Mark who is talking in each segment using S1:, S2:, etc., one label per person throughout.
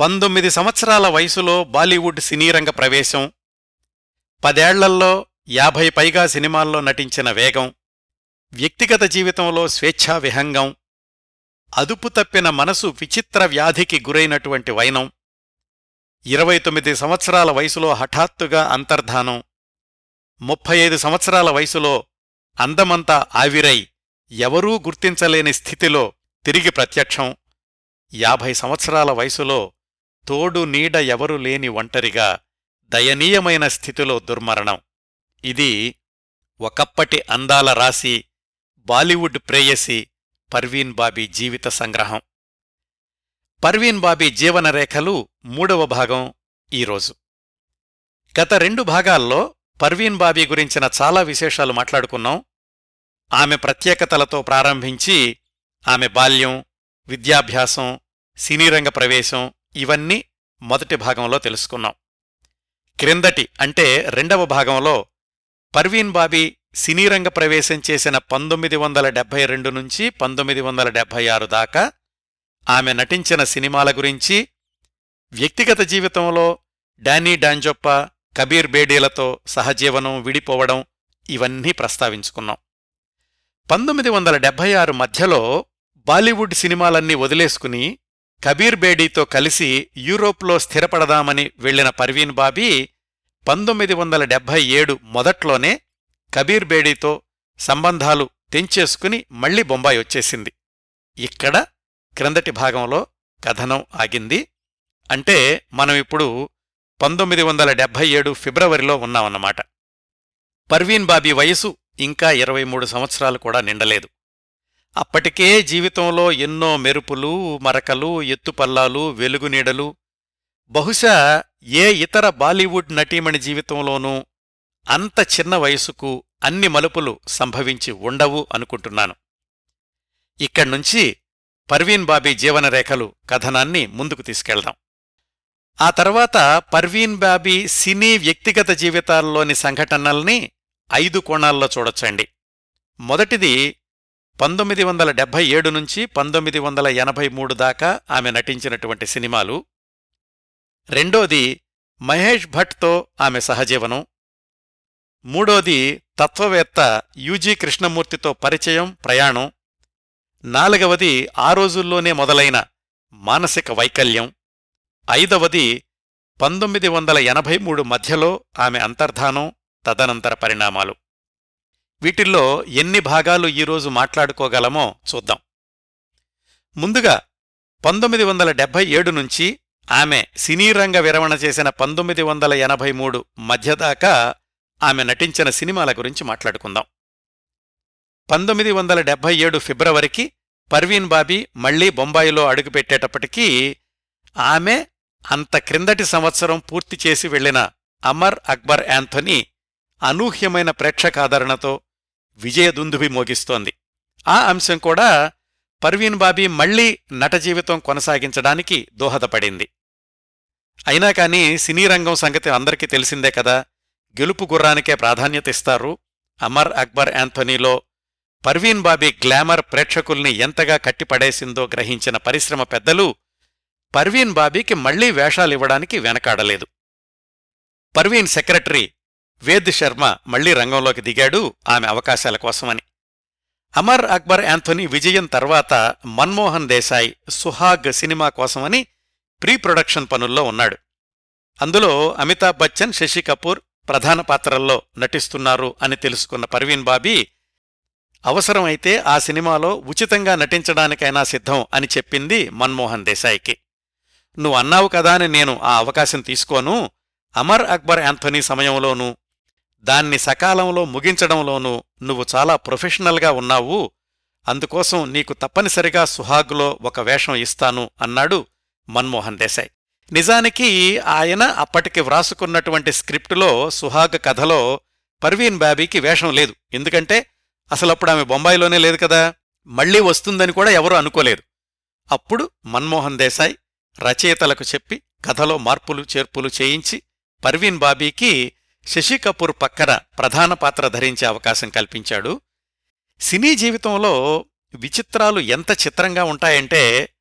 S1: పంతొమ్మిది సంవత్సరాల వయసులో బాలీవుడ్ సినీరంగ ప్రవేశం పదేళ్ళల్లో యాభై పైగా సినిమాల్లో నటించిన వేగం వ్యక్తిగత జీవితంలో స్వేచ్ఛా విహంగం అదుపు తప్పిన మనసు విచిత్ర వ్యాధికి గురైనటువంటి వైనం ఇరవై తొమ్మిది సంవత్సరాల వయసులో హఠాత్తుగా అంతర్ధానం ముప్పై ఐదు సంవత్సరాల వయసులో అందమంతా ఆవిరై ఎవరూ గుర్తించలేని స్థితిలో తిరిగి ప్రత్యక్షం యాభై సంవత్సరాల వయసులో తోడు నీడ ఎవరు లేని ఒంటరిగా దయనీయమైన స్థితిలో దుర్మరణం. ఇది ఒకప్పటి అందాల రాశి బాలీవుడ్ ప్రేయసి పర్వీన్ బాబీ జీవిత సంగ్రహం. పర్వీన్ బాబీ జీవనరేఖలు మూడవ భాగం ఈరోజు గత రెండు భాగాల్లో పర్వీన్ బాబీ గురించిన చాలా విశేషాలు మాట్లాడుకున్నాం. ఆమె ప్రత్యేకతలతో ప్రారంభించి ఆమె బాల్యం విద్యాభ్యాసం సినీరంగ ప్రవేశం ఇవన్నీ మొదటి భాగంలో తెలుసుకున్నాం. క్రిందటి అంటే రెండవ భాగంలో పర్వీన్ బాబీ సినీరంగ ప్రవేశం చేసిన పంతొమ్మిది వందల డెబ్బై రెండు నుంచి పంతొమ్మిది వందల డెబ్బై ఆరు దాకా ఆమె నటించిన సినిమాల గురించి వ్యక్తిగత జీవితంలో డానీ డాంజొప్ప కబీర్ బేడీలతో సహజీవనం విడిపోవడం ఇవన్నీ ప్రస్తావించుకున్నాం. పంతొమ్మిది వందల డెబ్బై ఆరు మధ్యలో బాలీవుడ్ సినిమాలన్నీ వదిలేసుకుని కబీర్ బేడీతో కలిసి యూరోప్లో స్థిరపడదామని వెళ్ళిన పర్వీన్ బాబీ పంతొమ్మిది వందల డెబ్భై ఏడు మొదట్లోనే కబీర్ బేడీతో సంబంధాలు తెంచేసుకుని మళ్ళీ బొంబాయి వచ్చేసింది. ఇక్కడ క్రిందటి భాగంలో కథనం ఆగింది. అంటే మనం ఇప్పుడు పంతొమ్మిది వందల డెబ్భై ఏడు ఫిబ్రవరిలో ఉన్నామన్నమాట. పర్వీన్ బాబీ వయసు ఇంకా ఇరవై మూడు సంవత్సరాలు కూడా నిండలేదు. అప్పటికే జీవితంలో ఎన్నో మెరుపులు మరకలు ఎత్తుపల్లాలు వెలుగునీడలు. బహుశా ఏ ఇతర బాలీవుడ్ నటీమణి జీవితంలోనూ అంత చిన్న వయసుకు అన్ని మలుపులు సంభవించి ఉండవు అనుకుంటున్నాను. ఇక్కడ్నుంచి పర్వీన్ బాబీ జీవనరేఖలు కథనాన్ని ముందుకు తీసుకెళ్దాం. ఆ తర్వాత పర్వీన్ బాబీ సినీ వ్యక్తిగత జీవితాల్లోని సంఘటనల్ని ఐదు కోణాల్లో చూడొచ్చండి. మొదటిది పంతొమ్మిది వందల డెబ్భై ఏడు నుంచి పంతొమ్మిది వందల ఎనభై మూడు దాకా ఆమె నటించినటువంటి సినిమాలు. రెండోది మహేష్ భట్తో ఆమె సహజీవనం. మూడోది తత్వవేత్త యూజీ కృష్ణమూర్తితో పరిచయం ప్రయాణం. నాలుగవది ఆ రోజుల్లోనే మొదలైన మానసిక వైకల్యం. ఐదవది పంతొమ్మిది వందల ఎనభై మూడు మధ్యలో ఆమె అంతర్ధానం తదనంతర పరిణామాలు. వీటిల్లో ఎన్ని భాగాలు ఈరోజు మాట్లాడుకోగలమో చూద్దాం. ముందుగా పంతొమ్మిది వందల డెబ్బై ఏడు నుంచి ఆమె సినీరంగ విరమణ చేసిన పంతొమ్మిది వందల ఎనభై మూడు మధ్యదాకా ఆమె నటించిన సినిమాల గురించి మాట్లాడుకుందాం. పంతొమ్మిది వందల డెబ్బై ఏడు ఫిబ్రవరికి పర్వీన్ బాబీ మళ్ళీ బొంబాయిలో అడుగుపెట్టేటప్పటికీ ఆమె అంత క్రిందటి సంవత్సరం పూర్తి చేసి వెళ్ళిన అమర్ అక్బర్ యాంథనీ అనూహ్యమైన ప్రేక్షకాదరణతో విజయదుందుభి మోగిస్తోంది ఆ అంశం కూడా పర్వీన్ బాబీ మళ్ళీ నట జీవితం కొనసాగించడానికి దోహదపడింది. అయినా కాని సినీ రంగం సంగతి అందరికీ తెలిసిందే కదా గెలుపు గుర్రానికే ప్రాధాన్యత ఇస్తారు అమర్ అక్బర్ యాంథనీలో పర్వీన్ బాబీ గ్లామర్ ప్రేక్షకుల్ని ఎంతగా కట్టిపడేసిందో గ్రహించిన పరిశ్రమ పెద్దలు పర్వీన్ బాబీకి మళ్ళీ వేషాలివ్వడానికి వెనకాడలేదు. పర్వీన్ సెక్రటరీ వేద్ శర్మ మళ్ళీ రంగంలోకి దిగాడు ఆమె అవకాశాల కోసమని. అమర్ అక్బర్ యాంథోనీ విజయం తర్వాత మన్మోహన్ దేశాయ్ సుహాగ్ సినిమా కోసమని ప్రీ ప్రొడక్షన్ పనుల్లో ఉన్నాడు. అందులో అమితాబ్ బచ్చన్ శశి కపూర్ ప్రధాన పాత్రల్లో నటిస్తున్నారు అని తెలుసుకున్న పర్వీన్ బాబీ అవసరమైతే ఆ సినిమాలో ఉచితంగా నటించడానికైనా సిద్ధం అని చెప్పింది మన్మోహన్ దేశాయ్కి. నువ్వు అన్నావు కదా అని నేను ఆ అవకాశం తీసుకోను అమర్ అక్బర్ యాంథోనీ సమయంలోనూ దాన్ని సకాలంలో ముగించడంలోనూ నువ్వు చాలా ప్రొఫెషనల్గా ఉన్నావు. అందుకోసం నీకు తప్పనిసరిగా సుహాగ్లో ఒక వేషం ఇస్తాను అన్నాడు మన్మోహన్ దేశాయ్. నిజానికి ఆయన అప్పటికి వ్రాసుకున్నటువంటి స్క్రిప్టులో సుహాగ్ కథలో పర్వీన్ బాబీకి వేషం లేదు. ఎందుకంటే అసలప్పుడు ఆమె బొంబాయిలోనే లేదు కదా. మళ్ళీ వస్తుందని కూడా ఎవరూ అనుకోలేదు. అప్పుడు మన్మోహన్ దేశాయ్ రచయితలకు చెప్పి కథలో మార్పులు చేర్పులు చేయించి పర్వీన్ బాబీకి శశి కపూర్ పక్కన ప్రధాన పాత్ర ధరించే అవకాశం కల్పించాడు. సినీ జీవితంలో విచిత్రాలు ఎంత చిత్రంగా ఉంటాయంటే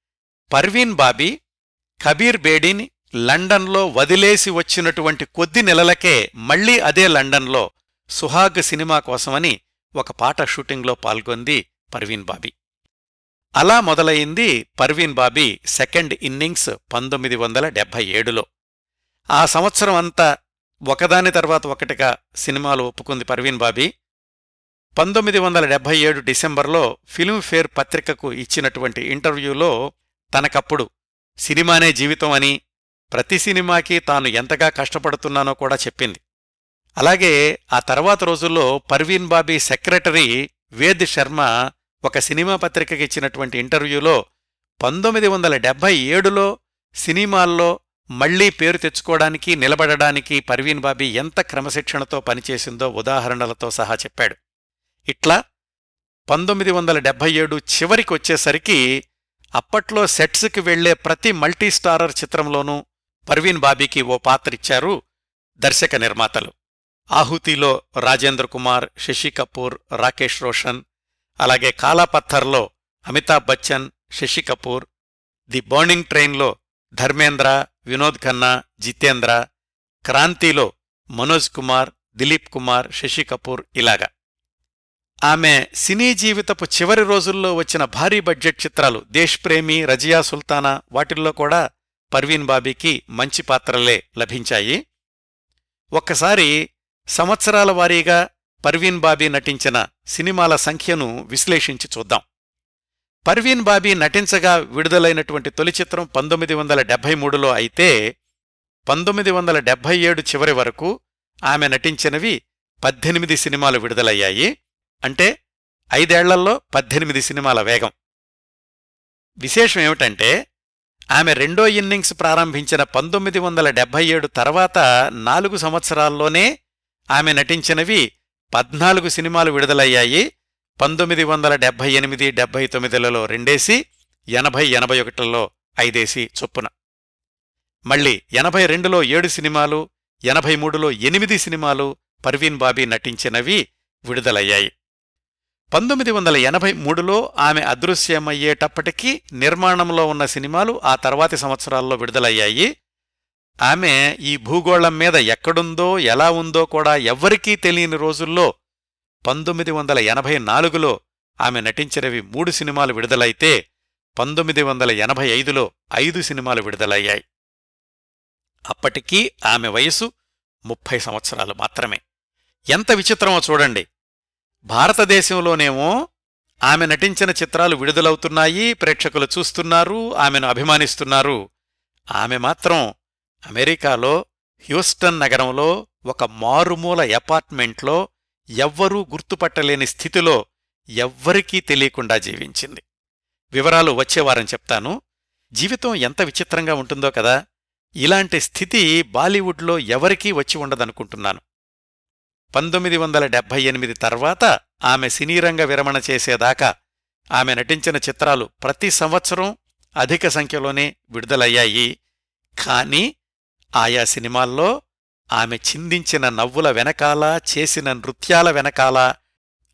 S1: పర్వీన్ బాబీ కబీర్ బేడీని లండన్లో వదిలేసి వచ్చినటువంటి కొద్ది నెలలకే మళ్ళీ అదే లండన్లో సుహాగ్ సినిమా కోసమని ఒక పాట షూటింగ్లో పాల్గొంది పర్వీన్ బాబీ. అలా మొదలయింది పర్వీన్ బాబీ సెకండ్ ఇన్నింగ్స్ పంతొమ్మిది వందల డెబ్భై ఏడులో. ఆ సంవత్సరం అంతా ఒకదాని తర్వాత ఒకటిగా సినిమాలు ఒప్పుకుంది పర్వీన్ బాబీ. పంతొమ్మిది వందల డెబ్బై ఏడు డిసెంబర్లో ఫిల్మ్ఫేర్ పత్రికకు ఇచ్చినటువంటి ఇంటర్వ్యూలో తనకప్పుడు సినిమానే జీవితం అని ప్రతి సినిమాకి తాను ఎంతగా కష్టపడుతున్నానో కూడా చెప్పింది. అలాగే ఆ తర్వాత రోజుల్లో పర్వీన్ బాబీ సెక్రటరీ వేద్ శర్మ ఒక సినిమా పత్రికకి ఇచ్చినటువంటి ఇంటర్వ్యూలో పంతొమ్మిది వందల డెబ్బై ఏడులో సినిమాల్లో మళ్ళీ పేరు తెచ్చుకోవడానికి నిలబడడానికి పర్వీన్ బాబీ ఎంత క్రమశిక్షణతో పనిచేసిందో ఉదాహరణలతో సహా చెప్పాడు. ఇట్లా పంతొమ్మిది వందల డెబ్భై ఏడు చివరికొచ్చేసరికి అప్పట్లో సెట్స్కి వెళ్ళే ప్రతి మల్టీస్టారర్ చిత్రంలోనూ పర్వీన్ బాబీకి ఓ పాత్రిచ్చారు దర్శక నిర్మాతలు. ఆహుతిలో రాజేంద్ర కుమార్ శశి కపూర్ రాకేష్ రోషన్ అలాగే కాలాపత్థర్లో అమితాబ్ బచ్చన్ శశి కపూర్ ది బర్నింగ్ ట్రైన్లో ధర్మేంద్ర వినోద్ ఖన్నా జితేంద్ర క్రాంతిలో మనోజ్ కుమార్ దిలీప్ కుమార్ శశి కపూర్ ఇలాగా. ఆమె సినీ జీవితపు చివరి రోజుల్లో వచ్చిన భారీ బడ్జెట్ చిత్రాలు దేశ్ప్రేమి రజియా సుల్తానా వాటిల్లో కూడా పర్వీన్ బాబీకి మంచి పాత్రలే లభించాయి. ఒక్కసారి సంవత్సరాల వారీగా పర్వీన్ బాబీ నటించిన సినిమాల సంఖ్యను విశ్లేషించి చూద్దాం. పర్వీన్ బాబీ నటించగా విడుదలైనటువంటి తొలి చిత్రం పంతొమ్మిది వందల డెబ్బై మూడులో అయితే పంతొమ్మిది వందల డెబ్బై ఏడు చివరి వరకు ఆమె నటించినవి పద్దెనిమిది సినిమాలు విడుదలయ్యాయి. అంటే ఐదేళ్ళల్లో పద్దెనిమిది సినిమాల వేగం. విశేషం ఏమిటంటే ఆమె రెండో ఇన్నింగ్స్ ప్రారంభించిన పంతొమ్మిది వందల డెబ్బై ఏడు తర్వాత నాలుగు సంవత్సరాల్లోనే ఆమె నటించినవి పద్నాలుగు సినిమాలు విడుదలయ్యాయి. పంతొమ్మిది వందల డెబ్భై ఎనిమిది డెబ్భై తొమ్మిదిలలో రెండేసి ఎనభై ఎనభై ఒకటిలో ఐదేసి చొప్పున. మళ్ళీ ఎనభై రెండులో ఏడు సినిమాలు ఎనభై మూడులో ఎనిమిది సినిమాలు పర్వీన్ బాబీ నటించినవి విడుదలయ్యాయి. పంతొమ్మిది వందల ఎనభై మూడులో ఆమె అదృశ్యమయ్యేటప్పటికీ నిర్మాణంలో ఉన్న సినిమాలు ఆ తర్వాతి సంవత్సరాల్లో విడుదలయ్యాయి. ఆమె ఈ భూగోళం మీద ఎక్కడుందో ఎలా ఉందో కూడా ఎవ్వరికీ తెలియని రోజుల్లో పంతొమ్మిది వందల ఎనభై నాలుగులో ఆమె నటించినవి మూడు సినిమాలు విడుదలైతే పంతొమ్మిది వందల ఎనభై ఐదులో ఐదు సినిమాలు విడుదలయ్యాయి. అప్పటికీ ఆమె వయసు ముప్పై సంవత్సరాలు మాత్రమే. ఎంత విచిత్రమో చూడండి. భారతదేశంలోనేమో ఆమె నటించిన చిత్రాలు విడుదలవుతున్నాయి ప్రేక్షకులు చూస్తున్నారు ఆమెను అభిమానిస్తున్నారు. ఆమె మాత్రం అమెరికాలో హ్యూస్టన్ నగరంలో ఒక మారుమూల అపార్ట్మెంట్లో ఎవ్వరూ గుర్తుపట్టలేని స్థితిలో ఎవ్వరికీ తెలియకుండా జీవించింది. వివరాలు వచ్చేవారం చెప్తాను. జీవితం ఎంత విచిత్రంగా ఉంటుందో కదా ఇలాంటి స్థితి బాలీవుడ్లో ఎవరికీ వచ్చి ఉండదనుకుంటున్నాను. పంతొమ్మిది వందల డెబ్భై ఎనిమిది తర్వాత ఆమె సినీరంగ విరమణ చేసేదాకా ఆమె నటించిన చిత్రాలు ప్రతి సంవత్సరం అధిక సంఖ్యలోనే విడుదలయ్యాయి. కానీ ఆయా సినిమాల్లో ఆమె చిందించిన నవ్వుల వెనకాల చేసిన నృత్యాల వెనకాల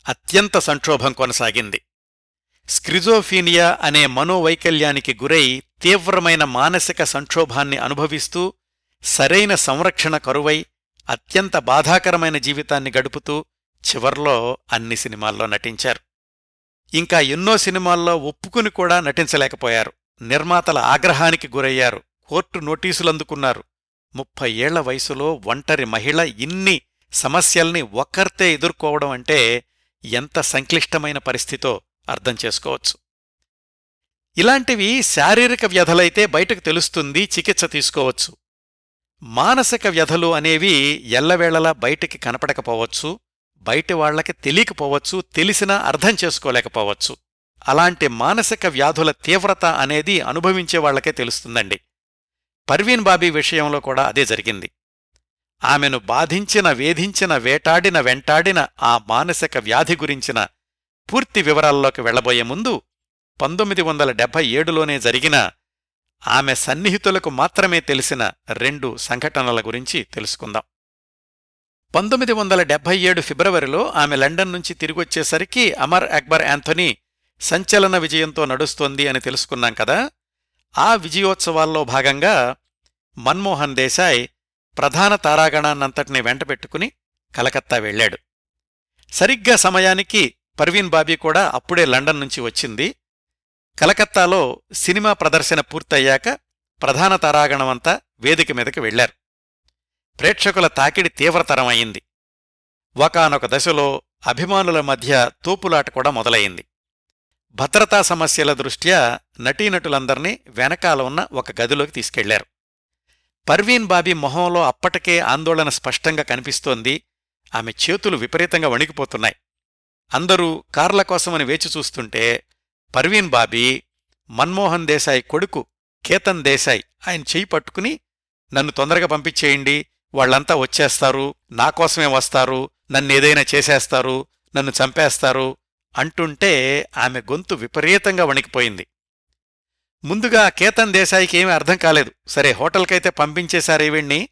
S1: అత్యంత సంక్షోభం కొనసాగింది. స్క్రిజోఫీనియా అనే మనోవైకల్యానికి గురై తీవ్రమైన మానసిక సంక్షోభాన్ని అనుభవిస్తూ సరైన సంరక్షణ కరువై అత్యంత బాధాకరమైన జీవితాన్ని గడుపుతూ చివర్లో అన్ని సినిమాల్లో నటించారు. ఇంకా ఎన్నో సినిమాల్లో ఒప్పుకుని కూడా నటించలేకపోయారు. నిర్మాతల ఆగ్రహానికి గురయ్యారు. కోర్టు నోటీసులందుకున్నారు. ముప్పై ఏళ్ళ వయసులో ఒంటరి మహిళ ఇన్ని సమస్యల్ని ఒక్కర్తే ఎదుర్కోవడం అంటే ఎంత సంక్లిష్టమైన పరిస్థితో అర్థం చేసుకోవచ్చు. ఇలాంటివి శారీరక వ్యధలైతే బయటకు తెలుస్తుంది చికిత్స తీసుకోవచ్చు. మానసిక వ్యధలు అనేవి ఎల్లవేళలా బయటికి కనపడకపోవచ్చు బయటి వాళ్ళకి తెలియకపోవచ్చు తెలిసినా అర్థం చేసుకోలేకపోవచ్చు. అలాంటి మానసిక వ్యాధుల తీవ్రత అనేది అనుభవించే వాళ్ళకే తెలుస్తుందండి. పర్వీన్ బాబీ విషయంలో కూడా అదే జరిగింది. ఆమెను బాధించిన వేధించిన వేటాడిన వెంటాడిన ఆ మానసిక వ్యాధి గురించిన పూర్తి వివరాల్లోకి వెళ్ళబోయే ముందు పంతొమ్మిది వందల డెబ్బై ఏడులోనే జరిగిన ఆమె సన్నిహితులకు మాత్రమే తెలిసిన రెండు సంఘటనల గురించి తెలుసుకుందాం. పంతొమ్మిది వందల డెబ్బై ఏడు ఫిబ్రవరిలో ఆమె లండన్ నుంచి తిరిగొచ్చేసరికి అమర్ అక్బర్ యాంథనీ సంచలన విజయంతో నడుస్తోంది అని తెలుసుకున్నాం కదా. ఆ విజయోత్సవాల్లో భాగంగా మన్మోహన్ దేశాయ్ ప్రధాన తారాగణాన్నంతటినీ వెంటబెట్టుకుని కలకత్తా వెళ్ళాడు. సరిగ్గా సమయానికి పర్వీన్ బాబీ కూడా అప్పుడే లండన్ నుంచి వచ్చింది. కలకత్తాలో సినిమా ప్రదర్శన పూర్తయ్యాక ప్రధాన తారాగణమంతా వేదిక మీదకి వెళ్ళారు ప్రేక్షకుల తాకిడి తీవ్రతరం అయింది. ఒకనొక దశలో అభిమానుల మధ్య తోపులాట కూడా మొదలయింది భద్రతా సమస్యల దృష్ట్యా నటీనటులందర్నీ వెనకాల ఉన్న ఒక గదిలోకి తీసుకెళ్ళారు. పర్వీన్ బాబీ మొహంలో అప్పటికే ఆందోళన స్పష్టంగా కనిపిస్తోంది. ఆమె చేతులు విపరీతంగా వణికిపోతున్నాయి. అందరూ కార్ల కోసమని వేచి చూస్తుంటే పర్వీన్ బాబీ మన్మోహన్ దేశాయ్ కొడుకు కేతన్ దేశాయ్ ఆయన చెయ్యి పట్టుకుని నన్ను తొందరగా పంపించేయండి వాళ్ళంతా వచ్చేస్తారు నా కోసమే వస్తారు నన్నేదైనా చేసేస్తారు నన్ను చంపేస్తారు అంటుంటే ఆమె గొంతు విపరీతంగా వణికిపోయింది. ముందుగా కేతన్ దేశాయికి ఏమీ అర్థం కాలేదు. సరే హోటల్కైతే పంపించేశారేవిణ్ణి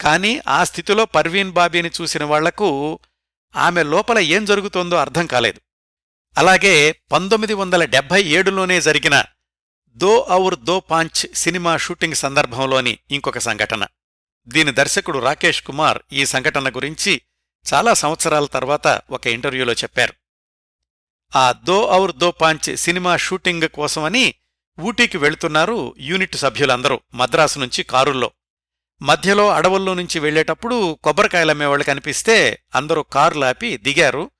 S1: కాని ఆ స్థితిలో పర్వీన్ బాబీని చూసిన వాళ్ళకు ఆమె లోపల ఏం జరుగుతోందో అర్థం కాలేదు. అలాగే పంతొమ్మిది వందల డెబ్భై ఏడులోనే జరిగిన దో ఔర్ దో పాంచ్ సినిమా షూటింగ్ సందర్భంలోని ఇంకొక సంఘటన. దీని దర్శకుడు రాకేష్ కుమార్ ఈ సంఘటన గురించి చాలా సంవత్సరాల తర్వాత ఒక ఇంటర్వ్యూలో చెప్పారు. ఆ దో ఔర్ దో పాంచ్ సినిమా షూటింగ్ కోసమని ఊటీకి వెళుతున్నారు యూనిట్ సభ్యులందరూ మద్రాసు నుంచి కారుల్లో. మధ్యలో అడవుల్లో నుంచి వెళ్ళేటప్పుడు కొబ్బరికాయలమ్మేవాళ్ళు కనిపిస్తే అందరూ కారులాపి దిగారు.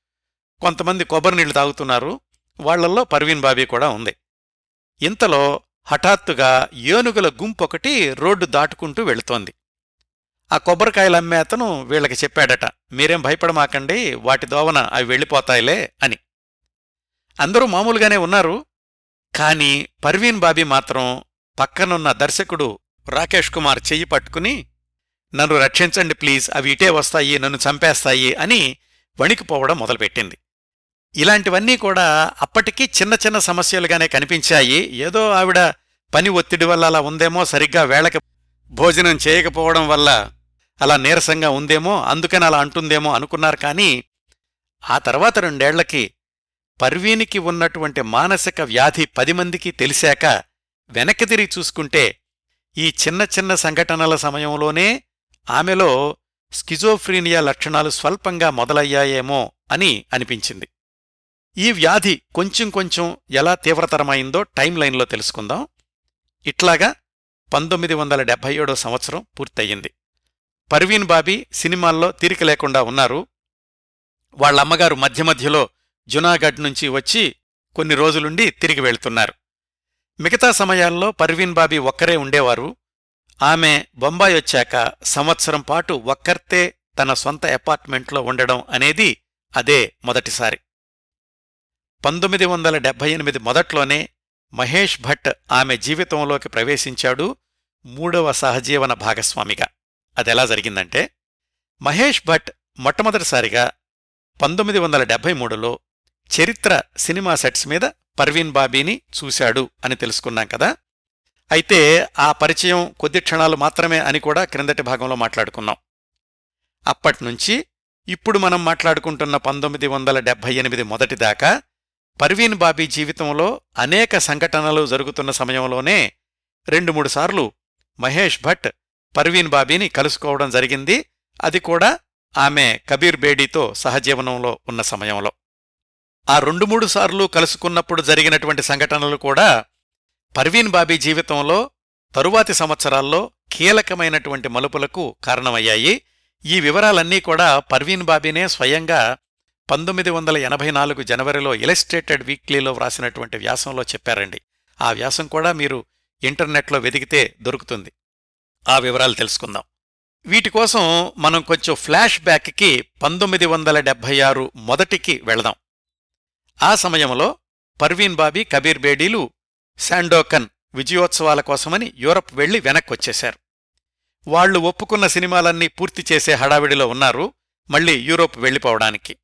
S1: కొంతమంది కొబ్బరి నీళ్ళు తాగుతున్నారు. వాళ్ళల్లో పర్వీన్ బాబీ కూడా ఉంది. ఇంతలో హఠాత్తుగా ఏనుగుల గుంపొకటి రోడ్డు దాటుకుంటూ వెళుతోంది. ఆ కొబ్బరికాయలమ్మే అతను వీళ్ళకి చెప్పాడట మీరేం భయపడమాకండి వాటి దోవన అవి వెళ్ళిపోతాయిలే అని. అందరూ మామూలుగానే ఉన్నారు. కాని పర్వీన్ బాబీ మాత్రం పక్కనున్న దర్శకుడు రాకేష్ కుమార్ చెయ్యి పట్టుకుని నన్ను రక్షించండి ప్లీజ్ అవి ఇటే వస్తాయి నన్ను చంపేస్తాయి అని వణికిపోవడం మొదలుపెట్టింది. ఇలాంటివన్నీ కూడా అప్పటికీ చిన్న చిన్న సమస్యలుగానే కనిపించాయి. ఏదో ఆవిడ పని ఒత్తిడి వల్ల అలా ఉందేమో సరిగ్గా వేళకి భోజనం చేయకపోవడం వల్ల అలా నీరసంగా ఉందేమో అందుకని అలా అంటుందేమో అనుకున్నారు. కానీ ఆ తర్వాత రెండేళ్ళకి పర్వీనికి ఉన్నటువంటి మానసిక వ్యాధి పది మందికి తెలిసాక వెనక్కి తిరిగి చూసుకుంటే ఈ చిన్న చిన్న సంఘటనల సమయంలోనే ఆమెలో స్కిజోఫ్రీనియా లక్షణాలు స్వల్పంగా మొదలయ్యాయేమో అని అనిపించింది. ఈ వ్యాధి కొంచెం కొంచెం ఎలా తీవ్రతరమైందో టైం లైన్లో తెలుసుకుందాం. ఇట్లాగా పంతొమ్మిది వందల డెబ్బై ఏడో సంవత్సరం పూర్తయింది. పర్వీన్ బాబీ సినిమాల్లో తీరిక లేకుండా ఉన్నారు. వాళ్ళమ్మగారు మధ్య మధ్యలో జునాగఢ్ నుంచి వచ్చి కొన్ని రోజులుండి తిరిగి వెళ్తున్నారు. మిగతా సమయాల్లో పర్వీన్ బాబీ ఒక్కరే ఉండేవారు. ఆమె బొంబాయి వచ్చాక సంవత్సరం పాటు ఒక్కర్తే తన సొంత అపార్ట్మెంట్లో ఉండడం అనేది అదే మొదటిసారి. పంతొమ్మిది వందల డెబ్బై ఎనిమిది మొదట్లోనే మహేష్ భట్ ఆమె జీవితంలోకి ప్రవేశించాడు మూడవ సహజీవన భాగస్వామిగా. అదెలా జరిగిందంటే మహేష్ భట్ మొట్టమొదటిసారిగా పంతొమ్మిది వందల డెబ్బై మూడులో చరిత్ర సినిమా సెట్స్ మీద పర్వీన్ బాబీని చూశాడు అని తెలుసుకున్నాం కదా. అయితే ఆ పరిచయం కొద్ది క్షణాలు మాత్రమే అని కూడా క్రిందటి భాగంలో మాట్లాడుకున్నాం. అప్పట్నుంచి ఇప్పుడు మనం మాట్లాడుకుంటున్న పంతొమ్మిది వందల డెబ్బై ఎనిమిది మొదటిదాకా పర్వీన్ బాబీ జీవితంలో అనేక సంఘటనలు జరుగుతున్న సమయంలోనే రెండు మూడు సార్లు మహేష్ భట్ పర్వీన్ బాబీని కలుసుకోవడం జరిగింది. అది కూడా ఆమె కబీర్ బేడీతో సహజీవనంలో ఉన్న సమయంలో. ఆ రెండు మూడు సార్లు కలుసుకున్నప్పుడు జరిగినటువంటి సంఘటనలు కూడా పర్వీన్ బాబీ జీవితంలో తరువాతి సంవత్సరాల్లో కీలకమైనటువంటి మలుపులకు కారణమయ్యాయి. ఈ వివరాలన్నీ కూడా పర్వీన్ బాబీనే స్వయంగా పంతొమ్మిది వందల ఎనభై నాలుగు జనవరిలో ఇలస్ట్రేటెడ్ వీక్లీలో వ్రాసినటువంటి వ్యాసంలో చెప్పారండి. ఆ వ్యాసం కూడా మీరు ఇంటర్నెట్లో వెదిగితే దొరుకుతుంది. ఆ వివరాలు తెలుసుకుందాం. వీటి కోసం మనం కొంచెం ఫ్లాష్ బ్యాక్కి పంతొమ్మిది వందల డెబ్భై ఆరు మొదటికి వెళదాం. ఆ సమయంలో పర్వీన్ బాబీ కబీర్ బేడీలు శాండోకన్ విజయోత్సవాల కోసమని యూరప్ వెళ్ళి వెనక్కొచ్చేశారు. వాళ్ళు ఒప్పుకున్న సినిమాలన్నీ పూర్తి చేసే హడావిడిలో ఉన్నారు మళ్ళీ యూరోప్ వెళ్ళిపోవడానికి.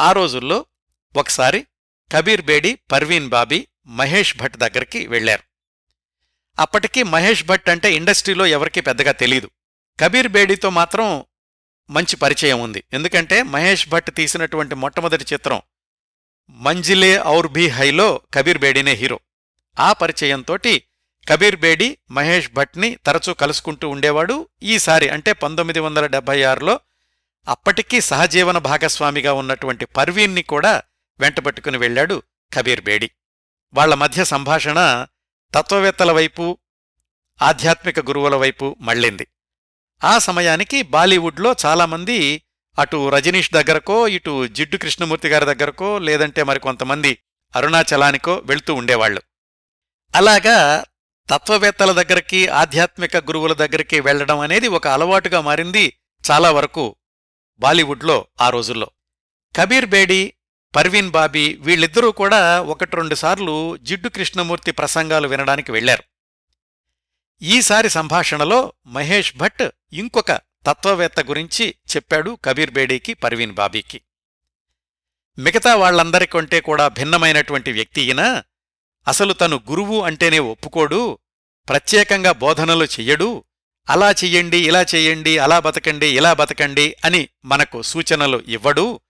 S1: ఆ రోజుల్లో ఒకసారి కబీర్ బేడి పర్వీన్ బాబీ మహేష్ భట్ దగ్గరికి వెళ్ళారు అప్పటికి మహేష్ భట్ అంటే ఇండస్ట్రీలో ఎవరికీ పెద్దగా తెలీదు. కబీర్ బేడీతో మాత్రం మంచి పరిచయం ఉంది. ఎందుకంటే మహేష్ భట్ తీసినటువంటి మొట్టమొదటి చిత్రం మంజిలే ఔర్ భీ హైలో కబీర్ బేడినే హీరో. ఆ పరిచయంతోటి కబీర్ బేడి మహేష్ భట్ని తరచూ కలుసుకుంటూ ఉండేవాడు. ఈసారి అంటే పంతొమ్మిది వందల డెబ్బై ఆరులో అప్పటికీ సహజీవన భాగస్వామిగా ఉన్నటువంటి పర్వీన్ని కూడా వెంటబెట్టుకుని వెళ్ళాడు కబీర్ బేడి. వాళ్ళ మధ్య సంభాషణ తత్వవేత్తల వైపు ఆధ్యాత్మిక గురువుల వైపు మళ్ళింది. ఆ సమయానికి బాలీవుడ్లో చాలామంది అటు రజనీష్ దగ్గరకో ఇటు జిడ్డు కృష్ణమూర్తి గారి దగ్గరకో లేదంటే మరికొంతమంది అరుణాచలానికో వెళ్తూ ఉండేవాళ్ళు అలాగా తత్వవేత్తల దగ్గరికి ఆధ్యాత్మిక గురువుల దగ్గరికి వెళ్ళడం అనేది ఒక అలవాటుగా మారింది చాలా వరకు బాలీవుడ్లో ఆ రోజుల్లో. కబీర్ బేడి పర్వీన్ బాబీ వీళ్ళిద్దరూ కూడా ఒకటి రెండు సార్లు జిడ్డు కృష్ణమూర్తి ప్రసంగాలు వినడానికి వెళ్ళారు ఈసారి సంభాషణలో మహేష్ భట్ ఇంకొక తత్వవేత్త గురించి చెప్పాడు కబీర్ బేడీకి పర్వీన్ బాబీకి. మిగతా వాళ్ళందరికంటే కూడా భిన్నమైనటువంటి వ్యక్తి ఈయన. అసలు తను గురువు అంటేనే ఒప్పుకోడు ప్రత్యేకంగా బోధనలు చెయ్యడు అలా చెయ్యండి ఇలా చెయ్యండి అలా బతకండి ఇలా బతకండి అని మనకు సూచనలు ఇవ్వడు.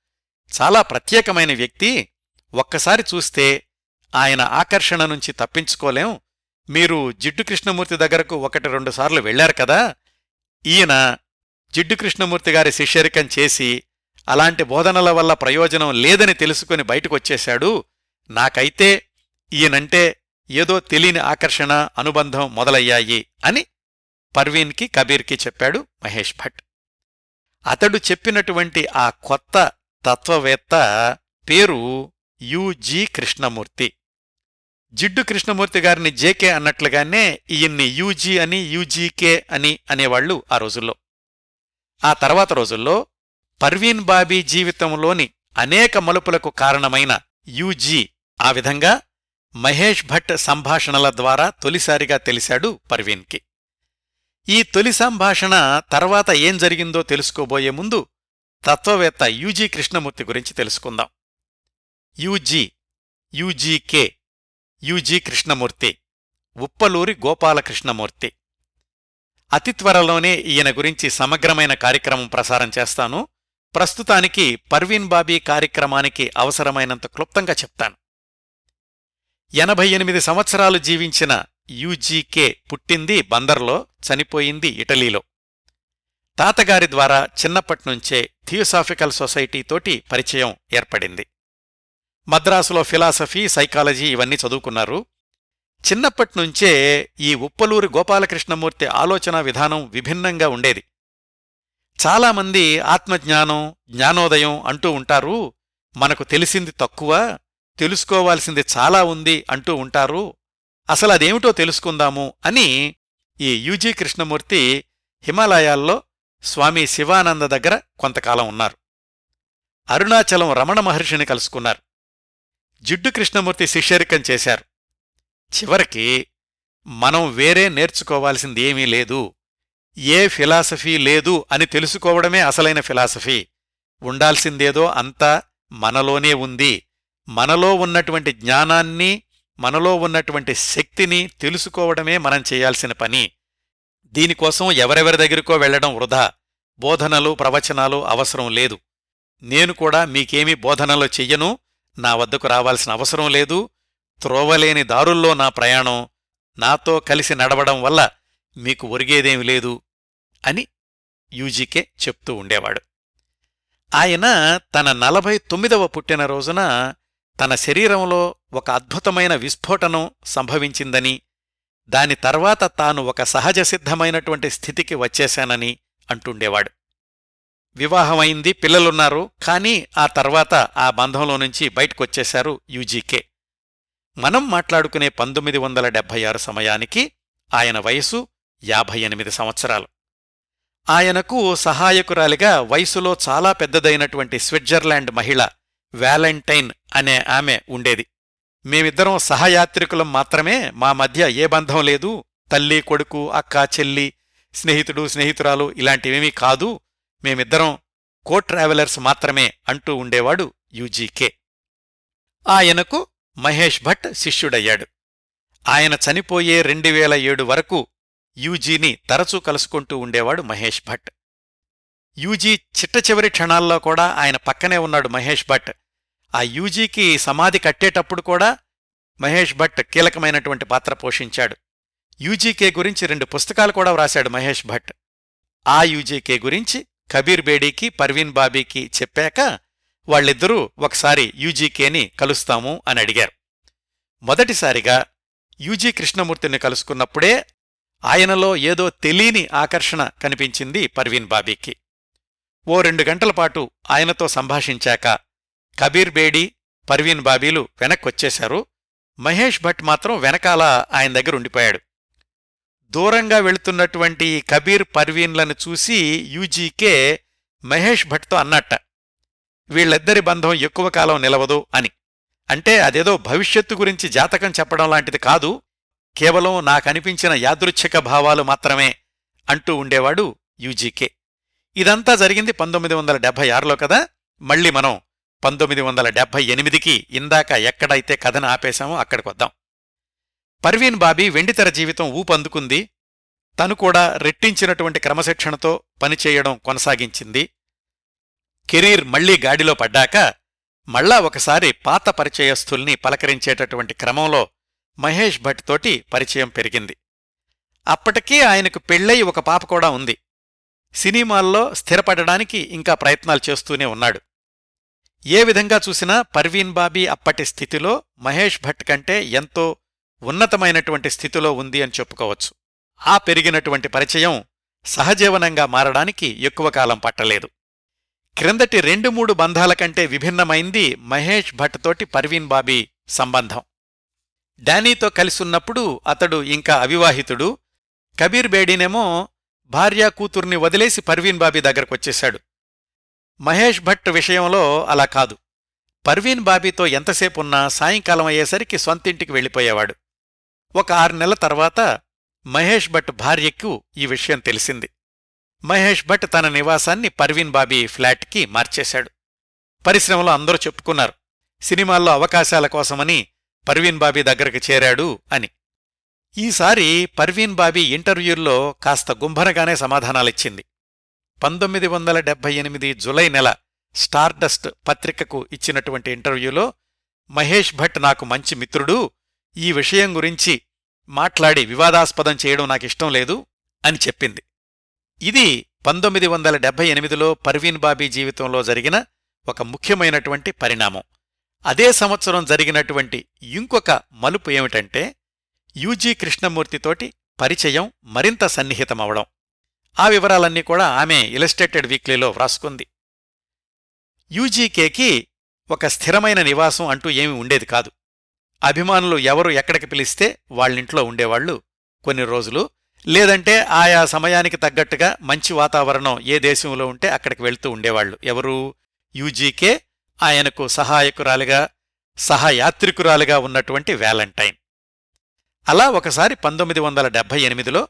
S1: చాలా ప్రత్యేకమైన వ్యక్తి. ఒక్కసారి చూస్తే ఆయన ఆకర్షణ నుంచి తప్పించుకోలేం. మీరు జిడ్డు కృష్ణమూర్తి దగ్గరకు ఒకటి రెండు సార్లు వెళ్ళారు కదా ఈయన జిడ్డు కృష్ణమూర్తి గారి శిష్యరికం చేసి అలాంటి బోధనల వల్ల ప్రయోజనం లేదని తెలుసుకుని బయటకొచ్చేశాడు నాకైతే ఈయనంటే ఏదో తెలియని ఆకర్షణ అనుబంధం మొదలయ్యాయి అని పర్వీన్కి కబీర్కి చెప్పాడు మహేష్ భట్. అతడు చెప్పినటువంటి ఆ కొత్త తత్వవేత్త పేరు యుజి కృష్ణమూర్తి. జిడ్డు కృష్ణమూర్తి గారిని జేకే అన్నట్లుగానే ఈయన్ని యూజీ అని యూజీకే అని అనేవాళ్ళు ఆ రోజుల్లో. ఆ తర్వాత రోజుల్లో పర్వీన్ బాబీ జీవితంలోని అనేక మలుపులకు కారణమైన యూజీ ఆ విధంగా మహేష్ భట్ సంభాషణల ద్వారా తొలిసారిగా తెలిశాడు పర్వీన్కి. ఈ తొలి సంభాషణ తర్వాత ఏం జరిగిందో తెలుసుకోబోయే ముందు తత్వవేత్త యూజీ కృష్ణమూర్తి గురించి తెలుసుకుందాం. యూజీ యూజీకే యూజీ కృష్ణమూర్తి ఉప్పలూరి గోపాలకృష్ణమూర్తి. అతి త్వరలోనే ఈయన గురించి సమగ్రమైన కార్యక్రమం ప్రసారం చేస్తాను. ప్రస్తుతానికి పర్వీన్ బాబీ కార్యక్రమానికి అవసరమైనంత క్లుప్తంగా చెప్తాను. ఎనభై ఎనిమిది సంవత్సరాలు జీవించిన యూజీకే పుట్టింది బందర్లో చనిపోయింది ఇటలీలో. తాతగారి ద్వారా చిన్నప్పట్నుంచే థియోసాఫికల్ సొసైటీతోటి పరిచయం ఏర్పడింది. మద్రాసులో ఫిలాసఫీ సైకాలజీ ఇవన్నీ చదువుకున్నారు. చిన్నప్పట్నుంచే ఈ ఉప్పలూరి గోపాలకృష్ణమూర్తి ఆలోచన విధానం విభిన్నంగా ఉండేది. చాలామంది ఆత్మజ్ఞానం జ్ఞానోదయం అంటూ ఉంటారు. మనకు తెలిసింది తక్కువ తెలుసుకోవాల్సింది చాలా ఉంది అంటూ ఉంటారు. అసలు అదేమిటో తెలుసుకుందాము అని ఈ యూజీ కృష్ణమూర్తి హిమాలయాల్లో స్వామి శివానంద దగ్గర కొంతకాలం ఉన్నారు. అరుణాచలం రమణ మహర్షిని కలుసుకున్నారు. జిడ్డు కృష్ణమూర్తి శిష్యరికం చేశారు. చివరికి మనం వేరే నేర్చుకోవాల్సింది ఏమీ లేదు. ఏ ఫిలాసఫీ లేదు అని తెలుసుకోవడమే అసలైన ఫిలాసఫీ. ఉండాల్సిందేదో అంతా మనలోనే ఉంది. మనలో ఉన్నటువంటి జ్ఞానాన్ని మనలో ఉన్నటువంటి శక్తిని తెలుసుకోవడమే మనం చేయాల్సిన పని. దీనికోసం ఎవరెవరి దగ్గరికో వెళ్ళడం వృధా. బోధనలు ప్రవచనాలు అవసరం లేదు. నేను కూడా మీకేమీ బోధనలు చెయ్యను. నా వద్దకు రావాల్సిన అవసరం లేదు. త్రోవలేని దారుల్లో నా ప్రయాణం నాతో కలిసి నడవడం వల్ల మీకు ఒరిగేదేమి లేదు అని యూజీకే చెప్తూ ఉండేవాడు. ఆయన తన నలభై తొమ్మిదవ పుట్టినరోజున తన శరీరంలో ఒక అద్భుతమైన విస్ఫోటనం సంభవించిందని దాని తర్వాత తాను ఒక సహజ సిద్ధమైనటువంటి స్థితికి వచ్చేశానని అంటుండేవాడు. వివాహమైంది పిల్లలున్నారు కానీ ఆ తర్వాత ఆ బంధంలో నుంచి బయటకొచ్చేశారు యూజీకే. మనం మాట్లాడుకునే పంతొమ్మిది వందల డెబ్భై ఆరు సమయానికి ఆయన వయసు యాభై ఎనిమిది సంవత్సరాలు. ఆయనకు సహాయకురాలిగా వయసులో చాలా పెద్దదైనటువంటి స్విట్జర్లాండ్ మహిళ వ్యాలంటైన్ అనే ఆమె ఉండేది. మేమిద్దరం సహయాత్రికులం మాత్రమే మా మధ్య ఏ బంధం లేదు తల్లి కొడుకు అక్క చెల్లి స్నేహితుడు స్నేహితురాలు ఇలాంటివేమీ కాదు మేమిద్దరం కో ట్రావెలర్స్ మాత్రమే అంటూ ఉండేవాడు యూజీకే ఆయనకు మహేష్ భట్ శిష్యుడయ్యాడు. ఆయన చనిపోయే రెండు వేల ఏడు వరకు యూజీని తరచూ కలుసుకుంటూ ఉండేవాడు మహేష్ భట్. యూజీ చిట్ట చివరి క్షణాల్లో కూడా ఆయన పక్కనే ఉన్నాడు మహేష్ భట్. ఆ యూజీకి సమాధి కట్టేటప్పుడు కూడా మహేష్ భట్ కీలకమైనటువంటి పాత్ర పోషించాడు. యూజీకే గురించి రెండు పుస్తకాలు కూడా వ్రాశాడు మహేష్ భట్. ఆ యూజీకే గురించి కబీర్ బేడీకి పర్వీన్ బాబీకి చెప్పాక వాళ్ళిద్దరూ ఒకసారి యూజీకేని కలుస్తాము అని అడిగారు. మొదటిసారిగా యూజీ కృష్ణమూర్తిని కలుసుకున్నప్పుడే ఆయనలో ఏదో తెలియని ఆకర్షణ కనిపించింది పర్వీన్ బాబీకి. ఓ రెండు గంటల పాటు ఆయనతో సంభాషించాక కబీర్ బేడీ పర్వీన్ బాబీలు వెనక్కొచ్చేశారు. మహేష్ భట్ మాత్రం వెనకాల ఆయన దగ్గర ఉండిపోయాడు. దూరంగా వెళుతున్నటువంటి కబీర్ పర్వీన్లను చూసి యూజీకే మహేష్ భట్తో అన్నట్ట వీళ్ళిద్దరి బంధం ఎక్కువ కాలం నిలవదు అని. అంటే అదేదో భవిష్యత్తు గురించి జాతకం చెప్పడం లాంటిది కాదు. కేవలం నాకనిపించిన యాదృచ్ఛిక భావాలు మాత్రమే అంటూ ఉండేవాడు యూజీకే. ఇదంతా జరిగింది పంతొమ్మిది వందల డెబ్బై ఆరులో కదా? మళ్ళీ మనం పంతొమ్మిది వందల డెబ్బై ఎనిమిదికి ఇందాక ఎక్కడైతే కథను ఆపేశామో అక్కడికొద్దాం పర్వీన్ బాబీ వెండితెర జీవితం ఊపందుకుంది. తను కూడా రెట్టించినటువంటి క్రమశిక్షణతో పనిచేయడం కొనసాగించింది. కెరీర్ మళ్ళీ గాడిలో పడ్డాక మళ్ళా ఒకసారి పాత పరిచయస్థుల్ని పలకరించేటటువంటి క్రమంలో మహేష్ భట్ తోటి పరిచయం పెరిగింది. అప్పటికీ ఆయనకు పెళ్ళై ఒక పాప కూడా ఉంది. సినిమాల్లో స్థిరపడడానికి ఇంకా ప్రయత్నాలు చేస్తూనే ఉన్నాడు. ఏ విధంగా చూసినా పర్వీన్ బాబీ అప్పటి స్థితిలో మహేష్ భట్ కంటే ఎంతో ఉన్నతమైనటువంటి స్థితిలో ఉంది అని చెప్పుకోవచ్చు. ఆ పెరిగినటువంటి పరిచయం సహజీవనంగా మారడానికి ఎక్కువ కాలం పట్టలేదు. క్రిందటి రెండు మూడు బంధాల కంటే విభిన్నమైంది మహేష్ భట్ తోటి పర్వీన్ బాబీ సంబంధం. డానీతో కలిసున్నప్పుడు అతడు ఇంకా అవివాహితుడు. కబీర్ బేడీనేమో భార్యా కూతుర్ని వదిలేసి పర్వీన్ బాబీ దగ్గరకొచ్చేశాడు. మహేష్ భట్ విషయంలో అలా కాదు. పర్వీన్ బాబీతో ఎంతసేపున్నా సాయంకాలం అయ్యేసరికి సొంతింటికి వెళ్ళిపోయేవాడు. ఒక ఆరు నెలల తర్వాత మహేష్ భట్ భార్యకు ఈ విషయం తెలిసింది. మహేష్ భట్ తన నివాసాన్ని పర్వీన్ బాబీ ఫ్లాట్కి మార్చేశాడు. పరిశ్రమలో అందరూ చెప్పుకున్నారు సినిమాల్లో అవకాశాల కోసమని పర్వీన్ బాబీ దగ్గరకు చేరాడు అని. ఈసారి పర్వీన్ బాబీ ఇంటర్వ్యూల్లో కాస్త గుంభనగానే సమాధానాలిచ్చింది. పంతొమ్మిది వందల డెబ్బై ఎనిమిది జులై నెల స్టార్డస్ట్ పత్రికకు ఇచ్చినటువంటి ఇంటర్వ్యూలో మహేష్ భట్ నాకు మంచి మిత్రుడు ఈ విషయం గురించి మాట్లాడి వివాదాస్పదం చేయడం నాకిష్టం లేదు అని చెప్పింది. ఇది పంతొమ్మిది వందల డెబ్బై ఎనిమిదిలో పర్వీన్ బాబీ జీవితంలో జరిగిన ఒక ముఖ్యమైనటువంటి పరిణామం. అదే సంవత్సరం జరిగినటువంటి ఇంకొక మలుపు ఏమిటంటే యూజీ కృష్ణమూర్తితోటి పరిచయం మరింత సన్నిహితమవడం. ఆ వివరాలన్నీ కూడా ఆమె ఇలస్ట్రేటెడ్ వీక్లీలో వ్రాసుకుంది. యూజీకేకి ఒక స్థిరమైన నివాసం అంటూ ఏమీ ఉండేది కాదు. అభిమానులు ఎవరు ఎక్కడికి పిలిస్తే వాళ్ళింట్లో ఉండేవాళ్ళు కొన్ని రోజులు లేదంటే ఆయా సమయానికి తగ్గట్టుగా మంచి వాతావరణం ఏ దేశంలో ఉంటే అక్కడికి వెళ్తూ ఉండేవాళ్ళు ఎవరు? యూజీకే ఆయనకు సహాయకురాలిగా సహయాత్రికురాలిగా ఉన్నటువంటి వ్యాలంటైన్. అలా ఒకసారి పంతొమ్మిది వందల డెబ్బై ఎనిమిదిలో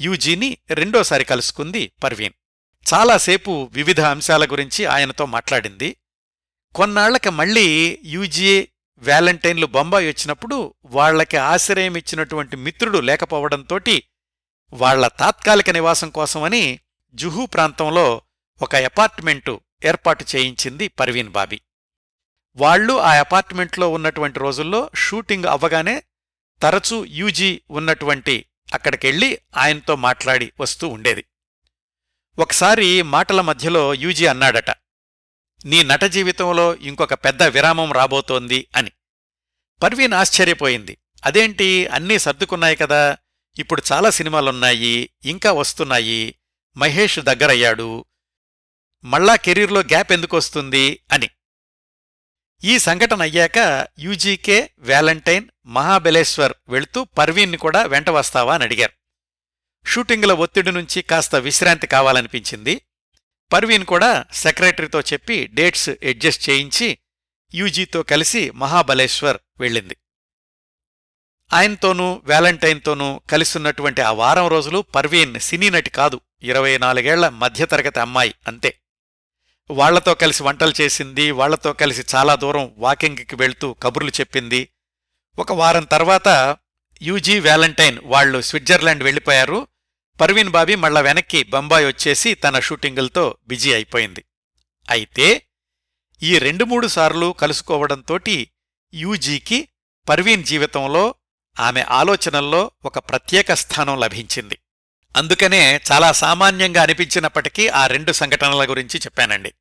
S1: యూజీని రెండోసారి కలుసుకుంది పర్వీన్. చాలాసేపు వివిధ అంశాల గురించి ఆయనతో మాట్లాడింది. కొన్నాళ్ళకి మళ్ళీ యూజీ వ్యాలంటైన్లు బొంబాయి వచ్చినప్పుడు వాళ్ళకి ఆశ్రయం ఇచ్చినటువంటి మిత్రుడు లేకపోవడంతోటి వాళ్ళ తాత్కాలిక నివాసం కోసమని జుహూ ప్రాంతంలో ఒక అపార్ట్మెంటు ఏర్పాటు చేయించింది పర్వీన్ బాబీ. వాళ్ళు ఆ అపార్ట్మెంట్లో ఉన్నటువంటి రోజుల్లో షూటింగ్ అవ్వగానే తరచూ యూజీ ఉన్నటువంటి అక్కడికెళ్ళి ఆయనతో మాట్లాడి వస్తూ ఉండేది. ఒకసారి మాటల మధ్యలో యూజీ అన్నాడట నీ నట జీవితంలో ఇంకొక పెద్ద విరామం రాబోతోంది అని. పర్వీన్ ఆశ్చర్యపోయింది అదేంటి? అన్నీ సర్దుకున్నాయి కదా ఇప్పుడు చాలా సినిమాలున్నాయి ఇంకా వస్తున్నాయి. మహేష్ దగ్గరయ్యాడు. మళ్ళా కెరీర్లో గ్యాప్ ఎందుకొస్తుంది అని. ఈ సంఘటన అయ్యాక యూజీకే వ్యాలంటైన్ మహాబలేశ్వర్ వెళుతూ పర్వీన్ని కూడా వెంట వస్తావా అని అడిగారు. షూటింగుల ఒత్తిడి నుంచి కాస్త విశ్రాంతి కావాలనిపించింది. పర్వీన్ కూడా సెక్రటరీతో చెప్పి డేట్స్ అడ్జస్ట్ చేయించి యూజీతో కలిసి మహాబలేశ్వర్ వెళ్ళింది. ఆయనతోనూ వ్యాలంటైన్తోనూ కలిసున్నటువంటి ఆ వారం రోజులు పర్వీన్ సినీ నటి కాదు. ఇరవై నాలుగేళ్ళ మధ్యతరగతి అమ్మాయి అంతే. వాళ్ళతో కలిసి వంటలు చేసింది వాళ్ళతో కలిసి చాలా దూరం వాకింగ్కి వెళ్తూ కబుర్లు చెప్పింది. ఒక వారం తర్వాత యూజీ వ్యాలంటైన్ వాళ్ళు స్విట్జర్లాండ్ వెళ్ళిపోయారు. పర్వీన్ బాబీ మళ్ళా వెనక్కి బొంబాయి వచ్చేసి తన షూటింగులతో బిజీ అయిపోయింది. అయితే ఈ రెండు మూడు సార్లు కలుసుకోవడంతోటి యూజీకి పర్వీన్ జీవితంలో ఆమె ఆలోచనల్లో ఒక ప్రత్యేక స్థానం లభించింది. అందుకనే చాలా సామాన్యంగా అనిపించినప్పటికీ ఆ రెండు సంఘటనల గురించి చెప్పానండి.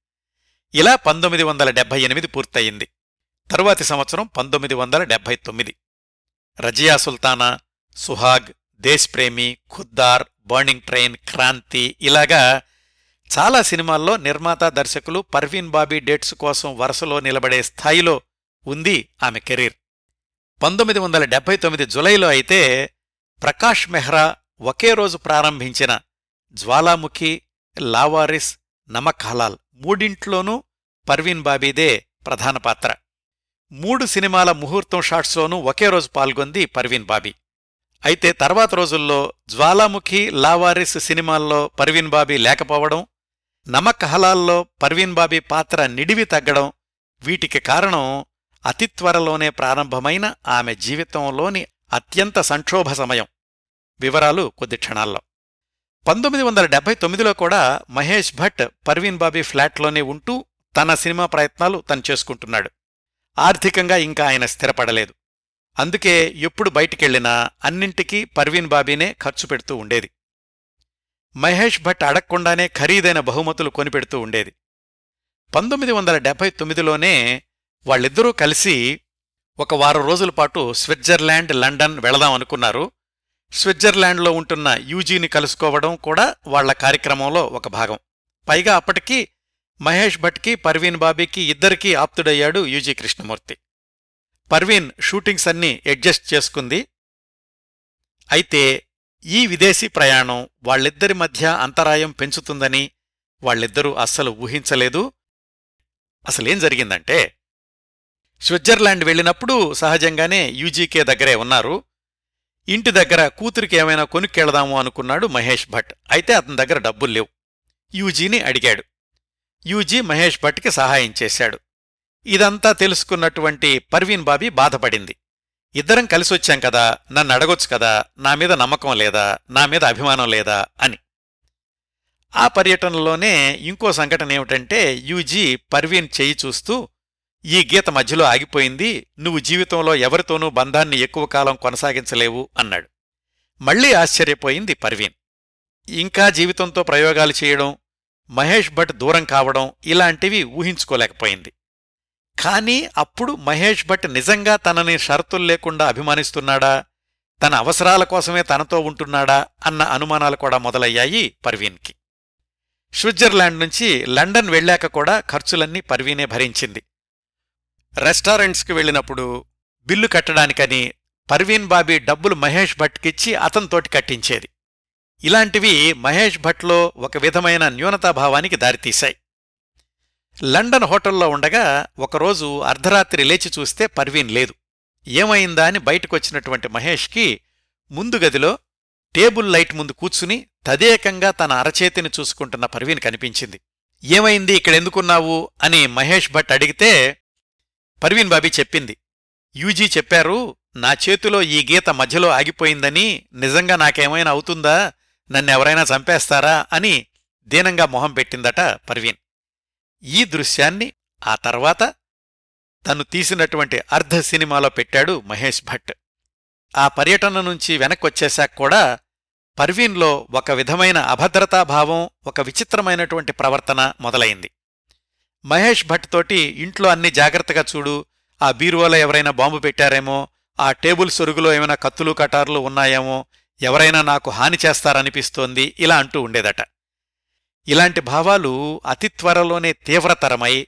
S1: ఇలా పంతొమ్మిది వందల డెబ్బై ఎనిమిది పూర్తయింది. తరువాతి సంవత్సరం పంతొమ్మిది వందల డెబ్బై తొమ్మిది. రజియా సుల్తానా సుహాగ్ దేశ్ప్రేమి ఖుద్దార్ బర్నింగ్ ట్రైన్ క్రాంతి ఇలాగా చాలా సినిమాల్లో నిర్మాత దర్శకులు పర్వీన్ బాబీ డేట్స్ కోసం వరుసలో నిలబడే స్థాయిలో ఉంది ఆమె కెరీర్. పంతొమ్మిది వందల డెబ్బై తొమ్మిది జులైలో అయితే ప్రకాష్ మెహ్రా ఒకే రోజు ప్రారంభించిన జ్వాలాముఖి లావారిస్ నమక్ హలాల్ మూడింట్లోనూ పర్వీన్ బాబీదే ప్రధాన పాత్ర. మూడు సినిమాల ముహూర్తం షాట్స్లోనూ ఒకే రోజు పాల్గొంది పర్వీన్ బాబీ. అయితే తర్వాత రోజుల్లో జ్వాలాముఖి లావారిస్ సినిమాల్లో పర్వీన్ బాబీ లేకపోవడం నమక్ హలాల్లో పర్వీన్ బాబీ పాత్ర నిడివి తగ్గడం వీటికి కారణం అతి త్వరలోనే ప్రారంభమైన ఆమె జీవితంలోని అత్యంత సంక్షోభ సమయం. వివరాలు కొద్ది క్షణాల్లో. పంతొమ్మిది వందల డెబ్బై తొమ్మిదిలో కూడా మహేష్ భట్ పర్వీన్ బాబీ ఫ్లాట్లోనే ఉంటూ తన సినిమా ప్రయత్నాలు తను చేసుకుంటున్నాడు. ఆర్థికంగా ఇంకా ఆయన స్థిరపడలేదు. అందుకే ఎప్పుడు బయటికెళ్ళినా అన్నింటికీ పర్వీన్ బాబీనే ఖర్చు పెడుతూ ఉండేది. మహేష్ భట్ అడగకుండానే ఖరీదైన బహుమతులు కొనిపెడుతూ ఉండేది. పంతొమ్మిది వందల డెబ్బై తొమ్మిదిలోనే వాళ్ళిద్దరూ కలిసి ఒక వారం రోజుల పాటు స్విట్జర్లాండ్ లండన్ వెళదాం అనుకున్నారు. స్విట్జర్లాండ్లో ఉంటున్న యూజీని కలుసుకోవడం కూడా వాళ్ళ కార్యక్రమంలో ఒక భాగం. పైగా అప్పటికి మహేష్ భట్కి పర్వీన్ బాబీకి ఇద్దరికీ ఆప్తుడయ్యాడు U G Krishnamurti. Parveen shootings అన్నీ అడ్జస్ట్ చేసుకుంది. అయితే ఈ విదేశీ ప్రయాణం వాళ్ళిద్దరి మధ్య అంతరాయం పెంచుతుందని వాళ్ళిద్దరూ అస్సలు ఊహించలేదు. అసలేం జరిగిందంటే స్విట్జర్లాండ్ వెళ్ళినప్పుడు సహజంగానే యూజీకే దగ్గరే ఉన్నారు. ఇంటి దగ్గర కూతురికి ఏమైనా కొనుక్కెళదాము అనుకున్నాడు మహేష్ భట్. అయితే అతని దగ్గర డబ్బులు లేవు. యూజీని అడిగాడు. యూజీ మహేష్ భట్కి సహాయం చేశాడు. ఇదంతా తెలుసుకున్నటువంటి పర్వీన్ బాబీ బాధపడింది. ఇద్దరం కలిసొచ్చాం కదా నన్ను అడగొచ్చు కదా నా మీద నమ్మకం లేదా నా మీద అభిమానం లేదా అని. ఆ పర్యటనలోనే ఇంకో సంఘటన ఏమిటంటే యూజీ పర్వీన్ చేయి చూస్తూ ఈ గీత మధ్యలో ఆగిపోయింది. నువ్వు జీవితంలో ఎవరితోనూ బంధాన్ని ఎక్కువ కాలం కొనసాగించలేవు అన్నాడు. మళ్ళీ ఆశ్చర్యపోయింది పర్వీన్. ఇంకా జీవితంతో ప్రయోగాలు చేయడం మహేష్ భట్ దూరం కావడం ఇలాంటివి ఊహించుకోలేకపోయింది. కానీ అప్పుడు మహేష్ భట్ నిజంగా తనని షరతులు లేకుండా అభిమానిస్తున్నాడా? తన అవసరాల కోసమే తనతో ఉంటున్నాడా? అన్న అనుమానాలు కూడా మొదలయ్యాయి పర్వీన్కి. స్విట్జర్లాండ్ నుంచి లండన్ వెళ్ళాక కూడా ఖర్చులన్నీ పర్వీనే భరించింది. రెస్టారెంట్స్కి వెళ్ళినప్పుడు బిల్లు కట్టడానికని పర్వీన్ బాబీ డబ్బులు మహేష్ భట్కిచ్చి అతనితోటి కట్టించేది. ఇలాంటివి మహేష్ భట్లో ఒక విధమైన న్యూనతాభావానికి దారితీశాయి. లండన్ హోటల్లో ఉండగా ఒకరోజు అర్ధరాత్రి లేచి చూస్తే పర్వీన్ లేదు. ఏమైందా అని బయటకొచ్చినటువంటి మహేష్కి ముందు గదిలో టేబుల్ లైట్ ముందు కూర్చుని తదేకంగా తన అరచేతిని చూసుకుంటున్న పర్వీన్ కనిపించింది. ఏమైంది ఇక్కడెందుకున్నావు అని మహేష్ భట్ అడిగితే పర్వీన్ బాబీ చెప్పింది. యూజీ చెప్పారు నా చేతిలో ఈ గీత మధ్యలో ఆగిపోయిందని నిజంగా నాకేమైనా అవుతుందా నన్నెవరైనా చంపేస్తారా అని దీనంగా మొహం పెట్టిందట పర్వీన్. ఈ దృశ్యాన్ని ఆ తర్వాత తను తీసినటువంటి అర్ధ సినిమాలో పెట్టాడు మహేష్ భట్. ఆ పర్యటన నుంచి వెనక్కొచ్చేశాక కూడా పర్వీన్లో ఒక విధమైన అభద్రతాభావం ఒక విచిత్రమైనటువంటి ప్రవర్తన మొదలైంది. మహేష్ భట్ తోటి ఇంట్లో అన్ని జాగ్రత్తగా చూడు. ఆ బీరువాలో ఎవరైనా బాంబు పెట్టారేమో? ఆ టేబుల్ సొరుగులో ఏమైనా కత్తులు కటార్లు ఉన్నాయేమో? ఎవరైనా నాకు హాని చేస్తారనిపిస్తోంది. ఇలా అంటూ ఉండేదట. ఇలాంటి భావాలు అతి త్వరలోనే తీవ్రతరమై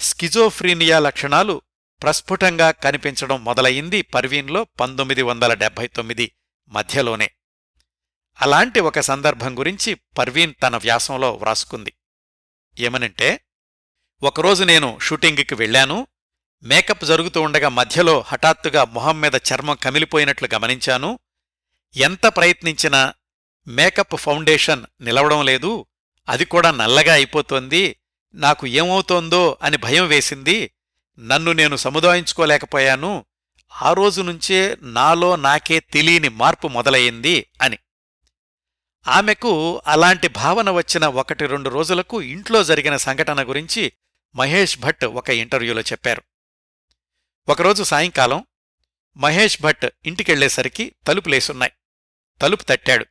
S1: స్కిజోఫ్రీనియా లక్షణాలు ప్రస్ఫుటంగా కనిపించడం మొదలయింది పర్వీన్లో పంతొమ్మిది వందల డెబ్బై తొమ్మిది మధ్యలోనే. అలాంటి ఒక సందర్భం గురించి పర్వీన్ తన వ్యాసంలో వ్రాసుకుంది. ఏమనంటే ఒకరోజు నేను షూటింగ్కి వెళ్ళాను. మేకప్ జరుగుతూ ఉండగా మధ్యలో హఠాత్తుగా మొహం మీద చర్మం కమిలిపోయినట్లు గమనించాను. ఎంత ప్రయత్నించినా మేకప్ ఫౌండేషన్ నిలవడం లేదు. అది కూడా నల్లగా అయిపోతోంది. నాకు ఏమవుతోందో అని భయం వేసింది. నన్ను నేను సముదాయించుకోలేకపోయాను. ఆ రోజు నుంచే నాలో నాకే తెలియని మార్పు మొదలయ్యింది అని. ఆమెకు అలాంటి భావన వచ్చిన ఒకటి రెండు రోజులకు ఇంట్లో జరిగిన సంఘటన గురించి మహేష్ భట్ ఒక ఇంటర్వ్యూలో చెప్పారు. ఒకరోజు సాయంకాలం మహేష్ భట్ ఇంటికెళ్ళేసరికి తలుపులేసున్నాయి తలుపు తట్టాడు.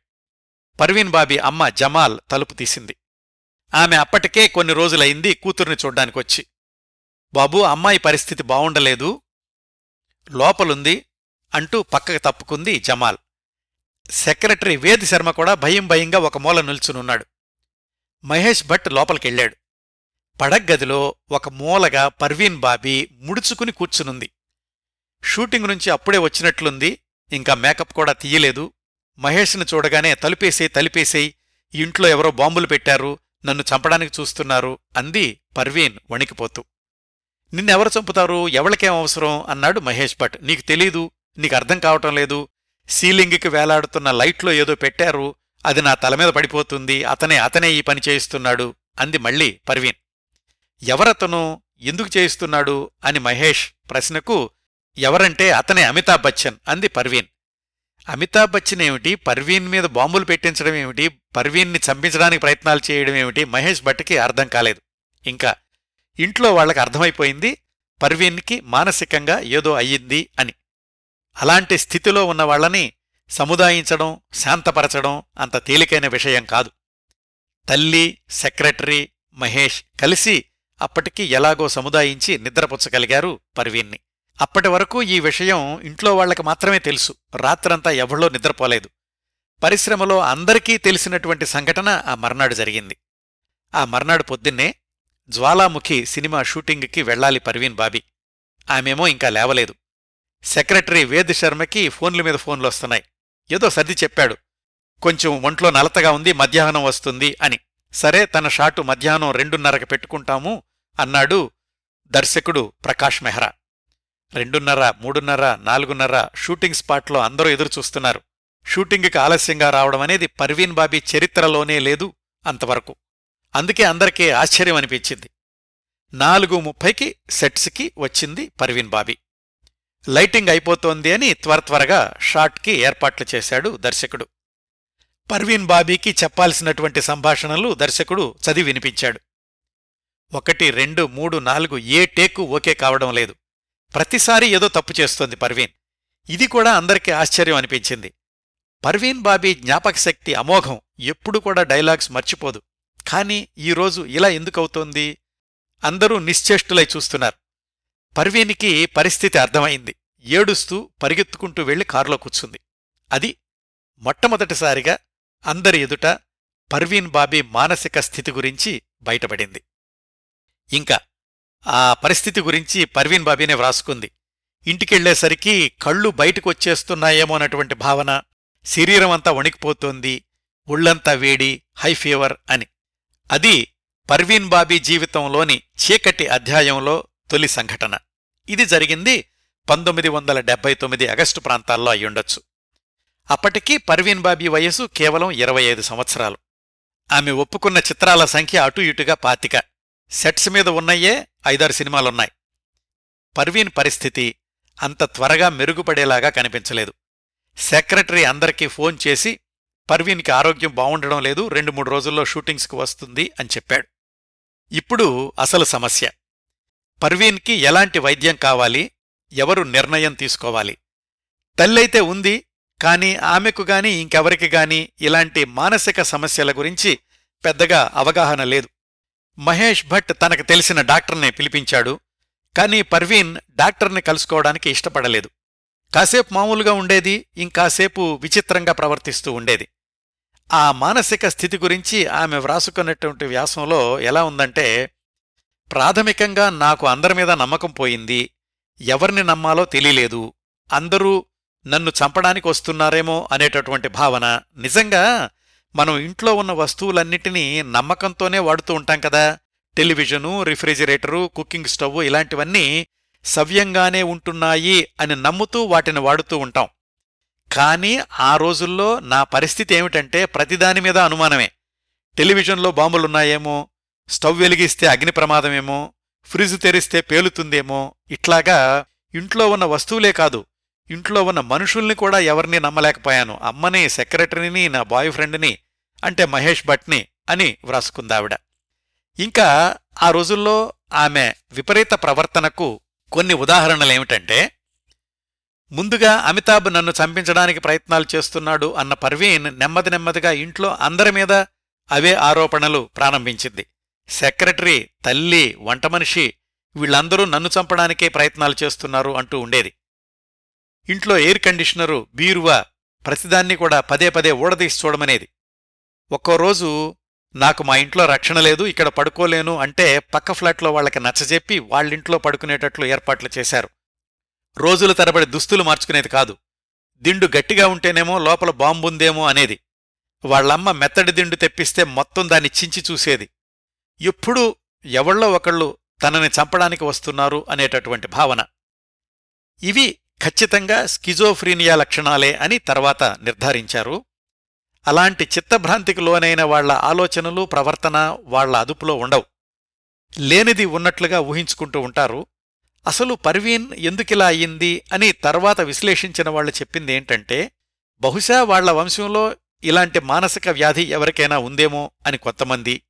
S1: పర్వీన్ బాబీ అమ్మ జమాల్ తలుపు తీసింది. ఆమె అప్పటికే కొన్ని రోజులైంది కూతుర్ని చూడ్డానికొచ్చి. బాబూ అమ్మాయి పరిస్థితి బావుండలేదు. లోపలుంది అంటూ పక్కకు తప్పుకుంది జమాల్. సెక్రటరీ వేది శర్మ కూడా భయం భయంగా ఒక మూల నిల్చునున్నాడు. మహేష్ భట్ లోపలికెళ్ళాడు. పడగ్గదిలో ఒక మూలగా పర్వీన్ బాబీ ముడుచుకుని కూర్చునుంది. షూటింగ్ నుంచి అప్పుడే వచ్చినట్లుంది. ఇంకా మేకప్ కూడా తీయలేదు. మహేష్ని చూడగానే తలుపేసేయ్ తలిపేసేయ్ ఇంట్లో ఎవరో బాంబులు పెట్టారు నన్ను చంపడానికి చూస్తున్నారు అంది పర్వీన్ వణికిపోతూ. నిన్నెవరు చంపుతారు ఎవరికేం అవసరం అన్నాడు మహేష్ భట్. నీకు తెలీదు నీకు అర్థం కావటం లేదు. సీలింగ్కి వేలాడుతున్న లైట్లో ఏదో పెట్టారు అది నా తల మీద పడిపోతుంది అతనే అతనే ఈ పని చేయిస్తున్నాడు అంది మళ్ళీ పర్వీన్. ఎవరతను ఎందుకు చేయిస్తున్నాడు అని మహేష్ ప్రశ్నకు ఎవరంటే అతనే అమితాబ్ బచ్చన్ అంది పర్వీన్. అమితాబ్ బచ్చన్ ఏమిటి? పర్వీన్ మీద బాంబులు పెట్టించడం ఏమిటి? పర్వీన్ని చంపించడానికి ప్రయత్నాలు చేయడం ఏమిటి? మహేష్ భట్కి అర్థం కాలేదు. ఇంకా ఇంట్లో వాళ్ళకు అర్థమైపోయింది పర్వీన్కి మానసికంగా ఏదో అయ్యింది అని. అలాంటి స్థితిలో ఉన్న వాళ్ళని సముదాయించడం శాంతపరచడం అంత తేలికైన విషయం కాదు. తల్లి సెక్రటరీ మహేష్ కలిసి అప్పటికి ఎలాగో సముదాయించి నిద్రపుచ్చగలిగారు పర్వీన్ని అప్పటి వరకు ఈ విషయం ఇంట్లో వాళ్ళకి మాత్రమే తెలుసు. రాత్రంతా ఎవళ్ళో నిద్రపోలేదు. పరిశ్రమలో అందరికీ తెలిసినటువంటి సంఘటన ఆ మర్నాడు జరిగింది. ఆ మర్నాడు పొద్దున్నే జ్వాలాముఖి సినిమా షూటింగ్కి వెళ్ళాలి పర్వీన్ బాబీ. ఆమెమో ఇంకా లేవలేదు. సెక్రటరీ వేద్ శర్మకి ఫోన్ల మీద ఫోన్లు వస్తున్నాయి. ఏదో సర్ది చెప్పాడు. కొంచెం ఒంట్లో నలతగా ఉంది మధ్యాహ్నం వస్తుంది అని. సరే తన షాటు మధ్యాహ్నం రెండున్నరకు పెట్టుకుంటాము అన్నాడు దర్శకుడు ప్రకాష్ మెహ్రా. రెండున్నర మూడున్నర నాలుగున్నర షూటింగ్ స్పాట్లో అందరూ ఎదురుచూస్తున్నారు. షూటింగ్కి ఆలస్యంగా రావడం అనేది పర్వీన్ బాబీ చరిత్రలోనే లేదు అంతవరకు. అందుకే అందరికీ ఆశ్చర్యం అనిపించింది. నాలుగు ముప్పైకి సెట్స్కి వచ్చింది పర్వీన్ బాబీ. లైటింగ్ అయిపోతోంది అని త్వర త్వరగా షాట్కి ఏర్పాట్లు చేశాడు దర్శకుడు. పర్వీన్ బాబీకి చెప్పాల్సినటువంటి సంభాషణలు దర్శకుడు చదివి వినిపించాడు. ఒకటి రెండు మూడు నాలుగు ఏ టేకు ఓకే కావడం లేదు. ప్రతిసారి ఏదో తప్పు చేస్తోంది పర్వీన్. ఇది కూడా అందరికీ ఆశ్చర్యం అనిపించింది. పర్వీన్ బాబీ జ్ఞాపకశక్తి అమోఘం ఎప్పుడు కూడా డైలాగ్స్ మర్చిపోదు. కాని ఈరోజు ఇలా ఎందుకవుతోంది? అందరూ నిశ్చేష్టులై చూస్తున్నారు. పర్వీనికి పరిస్థితి అర్థమైంది. ఏడుస్తూ పరిగెత్తుకుంటూ వెళ్ళి కారులో కూర్చుంది. అది మొట్టమొదటిసారిగా అందరి ఎదుట పర్వీన్ బాబీ మానసిక స్థితి గురించి బయటపడింది. ఇంకా ఆ పరిస్థితి గురించి పర్వీన్ బాబీనే వ్రాసుకుంది. ఇంటికెళ్ళేసరికి కళ్ళు బయటకొచ్చేస్తున్నాయేమోనటువంటి భావన శరీరం అంతా వణికిపోతోంది ఒళ్ళంతా వేడి హై ఫీవర్ అని. అది పర్వీన్ బాబీ జీవితంలోని చీకటి అధ్యాయంలో తొలి సంఘటన. ఇది జరిగింది పంతొమ్మిది వందల డెబ్బై తొమ్మిది అగస్టు ప్రాంతాల్లో అయ్యుండొచ్చు. అప్పటికి పర్వీన్ బాబీ వయసు కేవలం ఇరవై ఐదు సంవత్సరాలు. ఆమె ఒప్పుకున్న చిత్రాల సంఖ్య అటు ఇటుగా పాతిక. సెట్స్ మీద ఉన్నయే ఐదారు సినిమాలున్నాయి. పర్వీన్ పరిస్థితి అంత త్వరగా మెరుగుపడేలాగా కనిపించలేదు. సెక్రటరీ అందరికీ ఫోన్ చేసి పర్వీన్కి ఆరోగ్యం బావుండడం లేదు రెండు మూడు రోజుల్లో షూటింగ్స్కు వస్తుంది అని చెప్పాడు. ఇప్పుడు అసలు సమస్య. పర్వీన్కి ఎలాంటి వైద్యం కావాలి? ఎవరు నిర్ణయం తీసుకోవాలి? తల్లైతే ఉంది కానీ ఆమెకు గాని ఇంకెవరికి గాని ఇలాంటి మానసిక సమస్యల గురించి పెద్దగా అవగాహన లేదు. మహేష్ భట్ తనకు తెలిసిన డాక్టర్ని పిలిపించాడు కానీ పర్వీన్ డాక్టర్ని కలుసుకోవడానికి ఇష్టపడలేదు. కాసేపు మామూలుగా ఉండేది ఇంకాసేపు విచిత్రంగా ప్రవర్తిస్తూ ఉండేది. ఆ మానసిక స్థితి గురించి ఆమె వ్రాసుకున్నటువంటి వ్యాసంలో ఎలా ఉందంటే ప్రాథమికంగా నాకు అందరి మీద నమ్మకం పోయింది ఎవరిని నమ్మాలో తెలియలేదు అందరూ నన్ను చంపడానికి వస్తున్నారేమో అనేటటువంటి భావన. నిజంగా మనం ఇంట్లో ఉన్న వస్తువులన్నిటినీ నమ్మకంతోనే వాడుతూ ఉంటాం కదా. టెలివిజను రిఫ్రిజిరేటరు కుకింగ్ స్టవ్ ఇలాంటివన్నీ సవ్యంగానే ఉంటున్నాయి అని నమ్ముతూ వాటిని వాడుతూ ఉంటాం. కానీ ఆ రోజుల్లో నా పరిస్థితి ఏమిటంటే ప్రతిదాని మీద అనుమానమే. టెలివిజన్లో బాంబులున్నాయేమో స్టవ్ వెలిగిస్తే అగ్ని ప్రమాదమేమో ఫ్రిజ్ తెరిస్తే పేలుతుందేమో ఇట్లాగా ఇంట్లో ఉన్న వస్తువులే కాదు ఇంట్లో ఉన్న మనుషుల్ని కూడా ఎవరిని నమ్మలేకపోయాను. అమ్మని సెక్రటరీని నా బాయ్ ఫ్రెండ్ని అంటే మహేష్ భట్ని అని వ్రాసుకుందావిడ. ఇంకా ఆ రోజుల్లో ఆమె విపరీత ప్రవర్తనకు కొన్ని ఉదాహరణలేమిటంటే ముందుగా అమితాబ్ నన్ను చంపించడానికి ప్రయత్నాలు చేస్తున్నాడు అన్న పర్వీన్ నెమ్మది నెమ్మదిగా ఇంట్లో అందరి మీద అవే ఆరోపణలు ప్రారంభించింది. సెక్రటరీ తల్లి వంటమనిషి వీళ్ళందరూ నన్ను చంపడానికే ప్రయత్నాలు చేస్తున్నారు అంటూ ఉండేది. ఇంట్లో ఎయిర్ కండిషనరు బీరువా ప్రతిదాన్ని కూడా పదే పదే ఊడదీసి చూడమనేది. ఒక్కో రోజు నాకు మా ఇంట్లో రక్షణ లేదు ఇక్కడ పడుకోలేను అంటే పక్క ఫ్లాట్లో వాళ్ళకి నచ్చజెప్పి వాళ్ళింట్లో పడుకునేటట్లు ఏర్పాట్లు చేశారు. రోజుల తరబడి దుస్తులు మార్చుకునేది కాదు. దిండు గట్టిగా ఉంటేనేమో లోపల బాంబుందేమో అనేది. వాళ్ళమ్మ మెత్తడి దిండు తెప్పిస్తే మొత్తం దాన్ని చించి చూసేది. ఎప్పుడూ ఎవళ్ళో ఒకళ్ళు తనని చంపడానికి వస్తున్నారు అనేటటువంటి భావన. ఇవి ఖచ్చితంగా స్కిజోఫ్రీనియా లక్షణాలే అని తర్వాత నిర్ధారించారు. అలాంటి చిత్తభ్రాంతికి లోనైన వాళ్ళ ఆలోచనలు ప్రవర్తన వాళ్ళ అదుపులో ఉండవు. లేనిది ఉన్నట్లుగా ఊహించుకుంటూ ఉంటారు. అసలు పర్వీన్ ఎందుకిలా అయ్యింది అని తర్వాత విశ్లేషించిన వాళ్ళు చెప్పింది ఏంటంటే బహుశా వాళ్ళ వంశంలో ఇలాంటి మానసిక వ్యాధి ఎవరికైనా ఉందేమో అని కొంతమంది.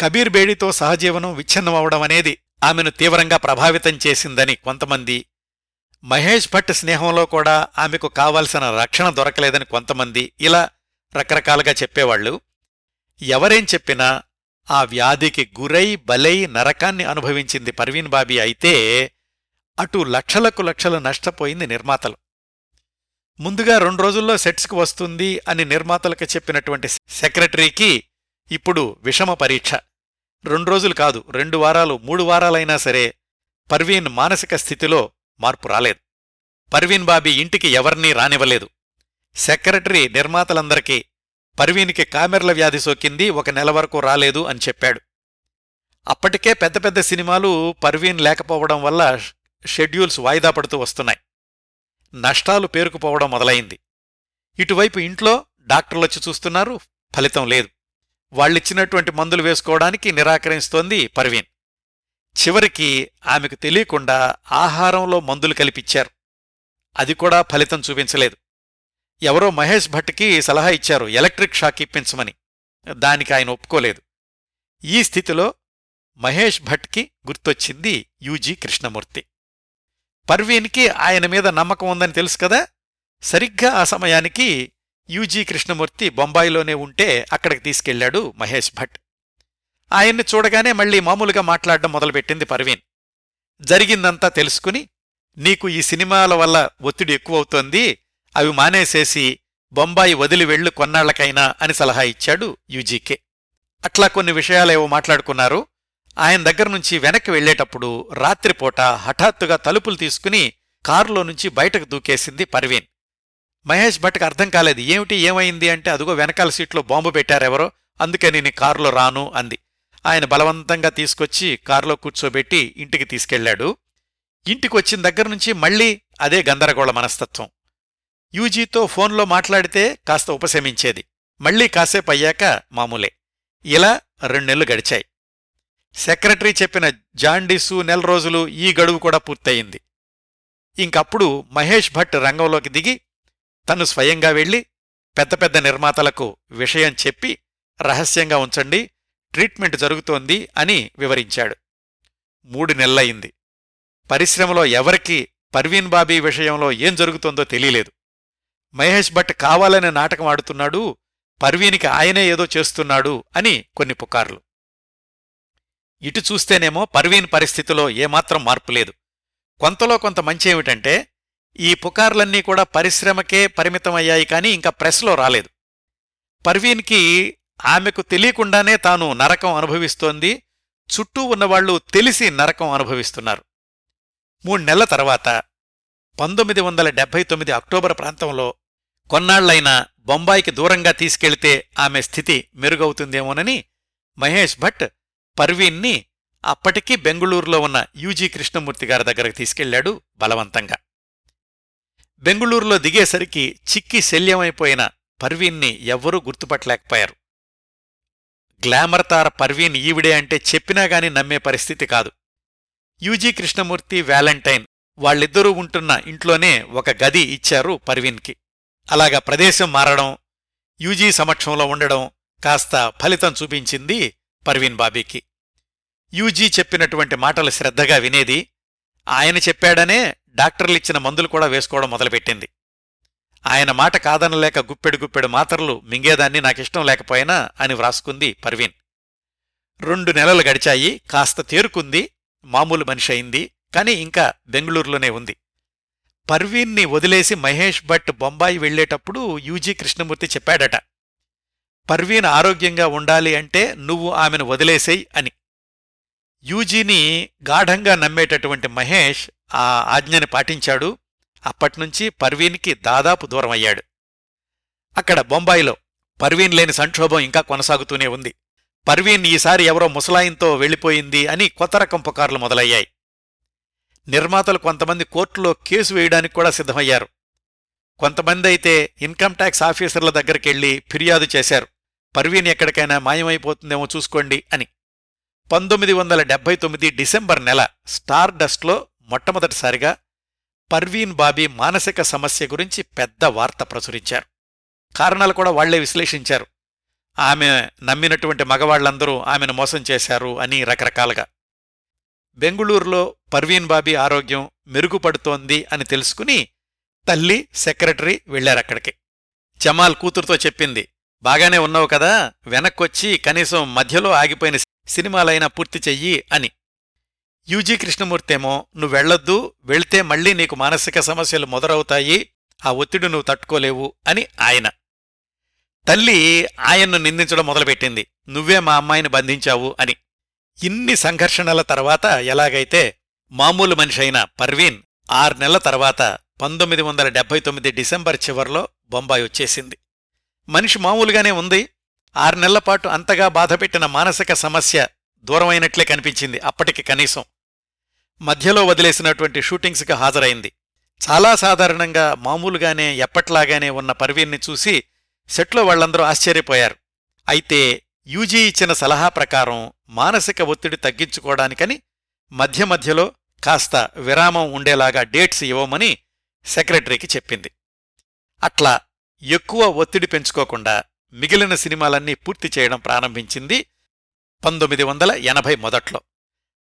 S1: కబీర్ బేడితో సహజీవనం విచ్ఛిన్నమవడం అనేది ఆమెను తీవ్రంగా ప్రభావితం చేసిందని కొంతమంది. మహేష్ భట్ స్నేహంలో కూడా ఆమెకు కావలసిన రక్షణ దొరకలేదని కొంతమంది ఇలా రకరకాలుగా చెప్పేవాళ్ళు ఎవరేం చెప్పినా ఆ వ్యాధికి గురై బలై నరకాన్ని అనుభవించింది పర్వీన్ బాబీ అయితే అటు లక్షలకు లక్షలు నష్టపోయింది నిర్మాతలు. ముందుగా రెండు రోజుల్లో సెట్స్కు వస్తుంది అని నిర్మాతలకు చెప్పినటువంటి సెక్రటరీకి ఇప్పుడు విషమ పరీక్ష. రెండు రోజులు కాదు రెండు వారాలు మూడు వారాలైనా సరే పర్వీన్ మానసిక స్థితిలో మార్పు రాలేదు. పర్వీన్ బాబీ ఇంటికి ఎవర్నీ రానివ్వలేదు. సెక్రటరీ నిర్మాతలందరికీ పర్వీన్కి కామెర్ల వ్యాధి సోకింది ఒక నెల వరకు రాలేదు అని చెప్పాడు. అప్పటికే పెద్ద పెద్ద సినిమాలు పర్వీన్ లేకపోవడం వల్ల షెడ్యూల్స్ వాయిదా పడుతూ వస్తున్నాయి. నష్టాలు పేరుకుపోవడం మొదలైంది. ఇటువైపు ఇంట్లో డాక్టర్లొచ్చి చూస్తున్నారు ఫలితం లేదు. వాళ్ళిచ్చినటువంటి మందులు వేసుకోవడానికి నిరాకరిస్తోంది పర్వీన్. చివరికి ఆమెకు తెలియకుండా ఆహారంలో మందులు కలిపిచ్చారు. అది కూడా ఫలితం చూపించలేదు. ఎవరో మహేష్ భట్కి సలహా ఇచ్చారు ఎలక్ట్రిక్ షాక్ ఇప్పించమని. దానికి ఆయన ఒప్పుకోలేదు. ఈ స్థితిలో మహేష్ భట్కి గుర్తొచ్చింది యూజీ కృష్ణమూర్తి. పర్వీన్కి ఆయన మీద నమ్మకం ఉందని తెలుసు కదా? సరిగ్గా ఆ సమయానికి యూజీ కృష్ణమూర్తి బొంబాయిలోనే ఉంటే అక్కడికి తీసుకెళ్ళాడు మహేష్ భట్. ఆయన్ని చూడగానే మళ్ళీ మామూలుగా మాట్లాడడం మొదలుపెట్టింది పర్వీన్. జరిగిందంతా తెలుసుకుని నీకు ఈ సినిమాల వల్ల ఒత్తిడి ఎక్కువవుతోంది అవి మానేసేసి బొంబాయి వదిలి వెళ్ళు కొన్నాళ్ళకైనా అని సలహా ఇచ్చాడు యూజీకే. అట్లా కొన్ని విషయాలేవో మాట్లాడుకున్నారు. ఆయన దగ్గర నుంచి వెనక్కి వెళ్ళేటప్పుడు రాత్రిపూట హఠాత్తుగా తలుపులు తీసుకుని కారులో నుంచి బయటకు దూకేసింది పర్వీన్. మహేష్ భట్కి అర్థం కాలేదు ఏమిటి ఏమైంది అంటే అదుగో వెనకాల సీట్లో బాంబు పెట్టారెవరో అందుకని నీ కారులో రాను అంది. ఆయన బలవంతంగా తీసుకొచ్చి కారులో కూర్చోబెట్టి ఇంటికి తీసుకెళ్ళాడు ఇంటికొచ్చిన దగ్గర నుంచి మళ్ళీ అదే గందరగోళ మనస్తత్వం. యూజీతో ఫోన్లో మాట్లాడితే కాస్త ఉపశమించేది. మళ్ళీ కాసేపు అయ్యాక మామూలే. ఇలా రెండు నెలలు గడిచాయి. సెక్రటరీ చెప్పిన జాండీసు నెల రోజులు ఈ గడువు కూడా పూర్తయింది. ఇంకప్పుడు మహేష్ భట్ రంగంలోకి దిగి తను స్వయంగా వెళ్ళి పెద్ద పెద్ద నిర్మాతలకు విషయం చెప్పి రహస్యంగా ఉంచండి ట్రీట్మెంట్ జరుగుతోంది అని వివరించాడు. మూడు నెలలయింది పరిశ్రమలో ఎవరికి పర్వీన్ బాబీ విషయంలో ఏం జరుగుతోందో తెలియలేదు. మహేష్ భట్ కావాలనే నాటకం ఆడుతున్నాడు పర్వీనికి ఆయనే ఏదో చేస్తున్నాడు అని కొన్ని పుకార్లు. ఇటు చూస్తేనేమో పర్వీన్ పరిస్థితిలో ఏమాత్రం మార్పు లేదు. కొంతలో కొంత మంచి ఏమిటంటే ఈ పుకార్లన్నీ కూడా పరిశ్రమకే పరిమితమయ్యాయి కానీ ఇంకా ప్రెస్లో రాలేదు. పర్వీన్కి ఆమెకు తెలియకుండానే తాను నరకం అనుభవిస్తోంది. చుట్టూ ఉన్నవాళ్ళు తెలిసి నరకం అనుభవిస్తున్నారు. మూడు నెలల తర్వాత పంతొమ్మిది వందల డెబ్బై తొమ్మిది అక్టోబర్ ప్రాంతంలో కొన్నాళ్ళైనా బొంబాయికి దూరంగా తీసుకెళ్తే ఆమె స్థితి మెరుగవుతుందేమోనని మహేష్ భట్ పర్వీన్ని అప్పటికీ బెంగుళూరులో ఉన్న యూజీ కృష్ణమూర్తి గారి దగ్గరకు తీసుకెళ్ళాడు బలవంతంగా. బెంగుళూరులో దిగేసరికి చిక్కి శల్యమైపోయిన పర్వీన్ని ఎవ్వరూ గుర్తుపట్టలేకపోయారు. గ్లామర్ తార పర్వీన్ ఈవిడే అంటే చెప్పినా గాని నమ్మే పరిస్థితి కాదు. యూజీ కృష్ణమూర్తి వ్యాలంటైన్ వాళ్ళిద్దరూ ఉంటున్న ఇంట్లోనే ఒక గది ఇచ్చారు పర్వీన్కి. అలాగా ప్రదేశం మారడం యూజీ సమక్షంలో ఉండడం కాస్త ఫలితం చూపించింది పర్వీన్ బాబీకి. యూజీ చెప్పినటువంటి మాటలు శ్రద్ధగా వినేది ఆయన చెప్పాడనే డాక్టర్లిచ్చిన మందులు కూడా వేసుకోవడం మొదలుపెట్టింది. ఆయన మాట కాదనలేక గుప్పెడు గుప్పెడు మాత్రలు మింగేదాన్ని నాకిష్టం లేకపోయినా అని వ్రాసుకుంది పర్వీన్. రెండు నెలలు గడిచాయి కాస్త తేరుకుంది మామూలు మనిషి అయింది కాని ఇంకా బెంగళూరులోనే ఉంది. పర్వీన్ని వదిలేసి మహేష్ భట్ బొంబాయి వెళ్ళేటప్పుడు యూజీ కృష్ణమూర్తి చెప్పాడట పర్వీన్ ఆరోగ్యంగా ఉండాలి అంటే నువ్వు ఆమెను వదిలేసేయ్ అని. యూజీని గాఢంగా నమ్మేటటువంటి మహేష్ ఆ ఆజ్ఞని పాటించాడు అప్పట్నుంచి పర్వీన్కి దాదాపు దూరమయ్యాడు. అక్కడ బొంబాయిలో పర్వీన్ లేని సంక్షోభం ఇంకా కొనసాగుతూనే ఉంది. పర్వీన్ ఈసారి ఎవరో ముసలాయింతో వెళ్ళిపోయింది అని కొత్త రకం పుకార్లు మొదలయ్యాయి. నిర్మాతలు కొంతమంది కోర్టులో కేసు వేయడానికి కూడా సిద్ధమయ్యారు. కొంతమంది అయితే ఇన్కమ్ ట్యాక్స్ ఆఫీసర్ల దగ్గరికెళ్ళి ఫిర్యాదు చేశారు. పర్వీన్ ఎక్కడికైనా మాయమైపోతుందేమో చూసుకోండి అని. పంతొమ్మిది వందల డెబ్బై తొమ్మిది డిసెంబర్ నెల స్టార్ డస్ట్లో మొట్టమొదటిసారిగా పర్వీన్ బాబీ మానసిక సమస్య గురించి పెద్ద వార్త ప్రచురించారు. కారణాలు కూడా వాళ్ళే విశ్లేషించారు. ఆమె నమ్మినటువంటి మగవాళ్ళందరూ ఆమెను మోసం చేశారు అని రకరకాలుగా. బెంగుళూరులో పర్వీన్ బాబీ ఆరోగ్యం మెరుగుపడుతోంది అని తెలుసుకుని తల్లి సెక్రటరీ వెళ్ళారక్కడికి జమాల్ కూతురుతో చెప్పింది బాగానే ఉన్నావు కదా వెనక్కొచ్చి కనీసం మధ్యలో ఆగిపోయిన సినిమాలైనా పూర్తి చెయ్యి అని. యూజీ కృష్ణమూర్తేమో నువ్వెళ్ళొద్దు వెళ్తే మళ్ళీ నీకు మానసిక సమస్యలు మొదలవుతాయి ఆ ఒత్తిడి నువ్వు తట్టుకోలేవు అని ఆయన. తల్లి ఆయన్ను నిందించడం మొదలుపెట్టింది. నువ్వే మా అమ్మాయిని బంధించావు అని. ఇన్ని సంఘర్షణల తర్వాత ఎలాగైతే మామూలు మనిషి అయిన పర్వీన్ ఆరు నెలల తర్వాత పంతొమ్మిది వందల డెబ్బై తొమ్మిది డిసెంబర్ చివర్లో బొంబాయి వచ్చేసింది. మనిషి మామూలుగానే ఉంది. ఆరు నెలల పాటు అంతగా బాధపెట్టిన మానసిక సమస్య దూరమైనట్లే కనిపించింది అప్పటికి కనీసం. మధ్యలో వదిలేసినటువంటి షూటింగ్స్కి హాజరైంది. చాలా సాధారణంగా మామూలుగానే ఎప్పట్లాగానే ఉన్న పర్వీన్ని చూసి సెట్లో వాళ్ళందరూ ఆశ్చర్యపోయారు. అయితే యూజీ ఇచ్చిన సలహా ప్రకారం మానసిక ఒత్తిడి తగ్గించుకోవడానికని మధ్య మధ్యలో కాస్త విరామం ఉండేలాగా డేట్స్ ఇవ్వమని సెక్రటరీకి చెప్పింది. అట్లా ఎక్కువ ఒత్తిడి పెంచుకోకుండా మిగిలిన సినిమాలన్నీ పూర్తి చేయడం ప్రారంభించింది పంతొమ్మిది వందల ఎనభై మొదట్లో.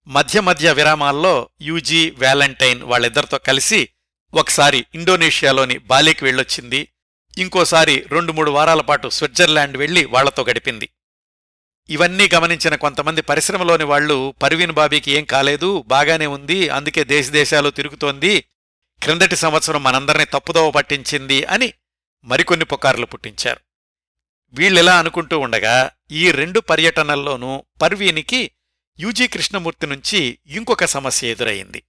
S1: మధ్య మధ్య విరామాల్లో యూజీ వ్యాలంటైన్ వాళ్ళిద్దరితో కలిసి ఒకసారి ఇండోనేషియాలోని బాలికి వెళ్ళొచ్చింది. ఇంకోసారి రెండు మూడు వారాల పాటు స్విట్జర్లాండ్ వెళ్ళి వాళ్ళతో గడిపింది. ఇవన్నీ గమనించిన కొంతమంది పరిశ్రమలోని వాళ్ళు పర్వీన్ బాబీకి ఏం కాలేదు బాగానే ఉంది అందుకే దేశదేశాలు తిరుగుతోంది క్రిందటి సంవత్సరం మనందరినీ తప్పుదోవ పట్టించింది అని మరికొన్ని పుకార్లు పుట్టించారు. వీళ్ళెలా అనుకుంటూ ఉండగా ఈ రెండు పర్యటనల్లోనూ పర్వీనికి యూజీ కృష్ణమూర్తి నుంచి ఇంకొక సమస్య ఎదురయింది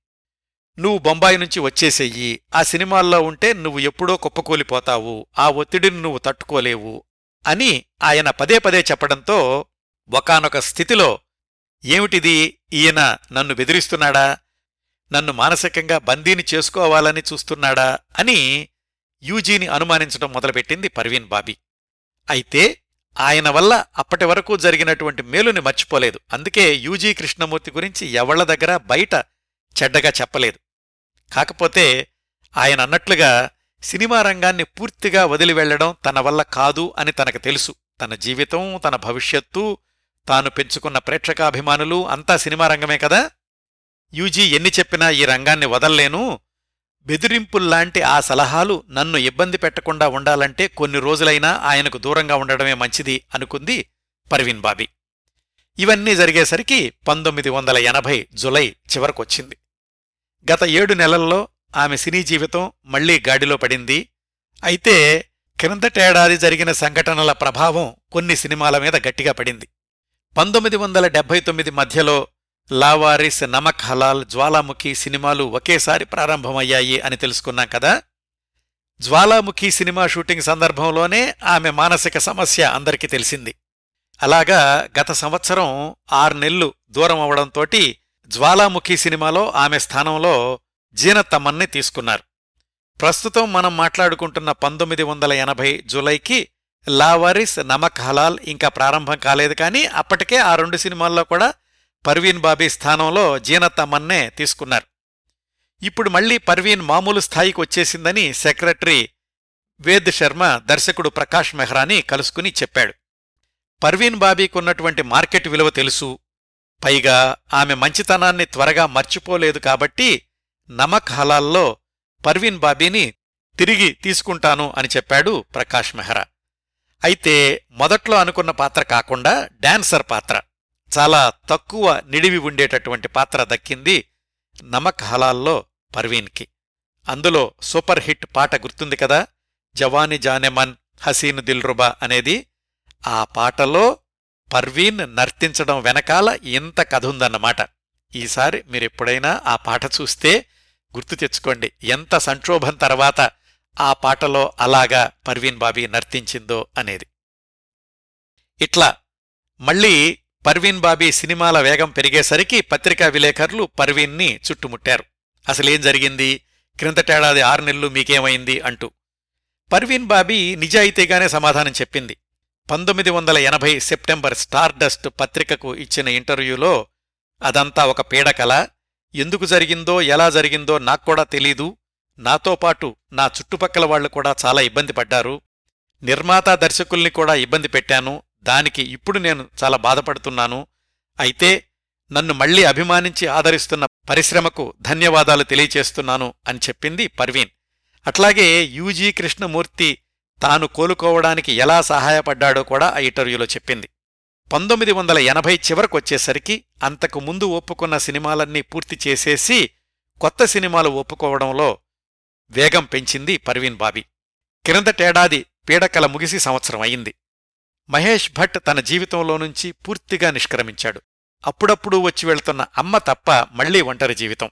S1: నువ్వు బొంబాయి నుంచి వచ్చేసెయ్యి ఆ సినిమాల్లో ఉంటే నువ్వు ఎప్పుడో కుప్పకూలిపోతావు ఆ ఒత్తిడిని నువ్వు తట్టుకోలేవు అని ఆయన పదే పదే చెప్పడంతో ఒకానొక స్థితిలో ఏమిటిది? ఈయన నన్ను బెదిరిస్తున్నాడా? నన్ను మానసికంగా బందీని చేసుకోవాలని చూస్తున్నాడా? అని యూజీని అనుమానించడం మొదలుపెట్టింది పర్వీన్ బాబీ. అయితే ఆయన వల్ల అప్పటి వరకు జరిగినటువంటి మేలుని మర్చిపోలేదు. అందుకే యూజీ కృష్ణమూర్తి గురించి ఎవళ్ళ దగ్గర బయట చెడ్డగా చెప్పలేదు. కాకపోతే ఆయన అన్నట్లుగా సినిమా రంగాన్ని పూర్తిగా వదిలి వెళ్ళడం తన వల్ల కాదు అని తనకు తెలుసు. తన జీవితం తన భవిష్యత్తు తాను పెంచుకున్న ప్రేక్షకాభిమానులు అంతా సినిమా రంగమే కదా? యూజీ ఎన్ని చెప్పినా ఈ రంగాన్ని వదల్లేను. బెదిరింపుల్లాంటి ఆ సలహాలు నన్ను ఇబ్బంది పెట్టకుండా ఉండాలంటే కొన్ని రోజులైనా ఆయనకు దూరంగా ఉండడమే మంచిది అనుకుంది పర్వీన్ బాబీ. ఇవన్నీ జరిగేసరికి పంతొమ్మిది వందల ఎనభై జులై చివరకొచ్చింది. గత ఏడు నెలల్లో ఆమె సినీ జీవితం మళ్ళీ గాడిలో పడింది. అయితే క్రిందటేడాది జరిగిన సంఘటనల ప్రభావం కొన్ని సినిమాల మీద గట్టిగా పడింది. పంతొమ్మిది వందల డెబ్బై తొమ్మిది మధ్యలో లావారిస్ నమక్ హలాల్ జ్వాలాముఖి సినిమాలు ఒకేసారి ప్రారంభమయ్యాయి అని తెలుసుకున్నాం కదా? జ్వాలాముఖి సినిమా షూటింగ్ సందర్భంలోనే ఆమె మానసిక సమస్య అందరికీ తెలిసింది. అలాగా గత సంవత్సరం ఆరు నెలలు దూరం అవడంతోటి జ్వాలాముఖి సినిమాలో ఆమె స్థానంలో జీనతమ్మన్ని తీసుకున్నారు. ప్రస్తుతం మనం మాట్లాడుకుంటున్న పంతొమ్మిది వందల ఎనభై జులైకి లావారిస్ నమక్ హలాల్ ఇంకా ప్రారంభం కాలేదు కానీ అప్పటికే ఆ రెండు సినిమాల్లో కూడా పర్వీన్ బాబీ స్థానంలో జీనత్తమ్మన్నే తీసుకున్నారు. ఇప్పుడు మళ్ళీ పర్వీన్ మామూలు స్థాయికి వచ్చేసిందని సెక్రటరీ వేద్ శర్మ దర్శకుడు ప్రకాష్ మెహ్రాని కలుసుకుని చెప్పాడు. పర్వీన్ బాబీకున్నటువంటి మార్కెట్ విలువ తెలుసు. పైగా ఆమె మంచితనాన్ని త్వరగా మర్చిపోలేదు కాబట్టి నమక్ హలాల్లో పర్వీన్ బాబీని తిరిగి తీసుకుంటాను అని చెప్పాడు ప్రకాష్ మెహ్రా. అయితే మొదట్లో అనుకున్న పాత్ర కాకుండా డాన్సర్ పాత్ర. చాలా తక్కువ నిడివి ఉండేటటువంటి పాత్ర దక్కింది నమక్ హలాల్లో పర్వీన్కి. అందులో సూపర్ హిట్ పాట గుర్తుంది కదా? జవాని జానెమన్ హసీన్ దిల్రుబా అనేది ఆ పాటలో పర్వీన్ నర్తించడం వెనకాల ఇంత కథ ఉందన్నమాట. ఈసారి మీరెప్పుడైనా ఆ పాట చూస్తే గుర్తు తెచ్చుకోండి. ఎంత సంక్షోభం తర్వాత ఆ పాటలో అలాగా పర్వీన్ బాబీ నర్తించిందో అనేది. ఇట్లా మళ్ళీ పర్వీన్ బాబీ సినిమాల వేగం పెరిగేసరికి పత్రికా విలేకరులు పర్వీన్ని చుట్టుముట్టారు. అసలేం జరిగింది? క్రిందటేడాది ఆరు నెలలు మీకేమైంది? అంటూ. పర్వీన్ బాబీ నిజాయితీగానే సమాధానం చెప్పింది. పంతొమ్మిది వందల ఎనభై సెప్టెంబర్ స్టార్డస్ట్ పత్రికకు ఇచ్చిన ఇంటర్వ్యూలో అదంతా ఒక పీడకల ఎందుకు జరిగిందో ఎలా జరిగిందో నాక్కూడా తెలీదు. నాతో పాటు నా చుట్టుపక్కల వాళ్ళు కూడా చాలా ఇబ్బంది పడ్డారు. నిర్మాత దర్శకుల్ని కూడా ఇబ్బంది పెట్టాను. దానికి ఇప్పుడు నేను చాలా బాధపడుతున్నాను. అయితే నన్ను మళ్ళీ అభిమానించి ఆదరిస్తున్న పరిశ్రమకు ధన్యవాదాలు తెలియచేస్తున్నాను అని చెప్పింది పర్వీన్. అట్లాగే యూజీ కృష్ణమూర్తి తాను కోలుకోవడానికి ఎలా సహాయపడ్డాడో కూడా ఆ ఇంటర్వ్యూలో చెప్పింది. పంతొమ్మిది వందల ఎనభై చివరకొచ్చేసరికి అంతకు ముందు ఒప్పుకున్న సినిమాలన్నీ పూర్తి చేసేసి కొత్త సినిమాలు ఒప్పుకోవడంలో వేగం పెంచింది పర్వీన్ బాబీ. క్రిందటేడాది పీడకల ముగిసి సంవత్సరం అయింది. మహేష్ భట్ తన జీవితంలో నుంచి పూర్తిగా నిష్క్రమించాడు. అప్పుడప్పుడు వచ్చి వెళ్తున్న అమ్మ తప్ప మళ్ళీ ఒంటరి జీవితం.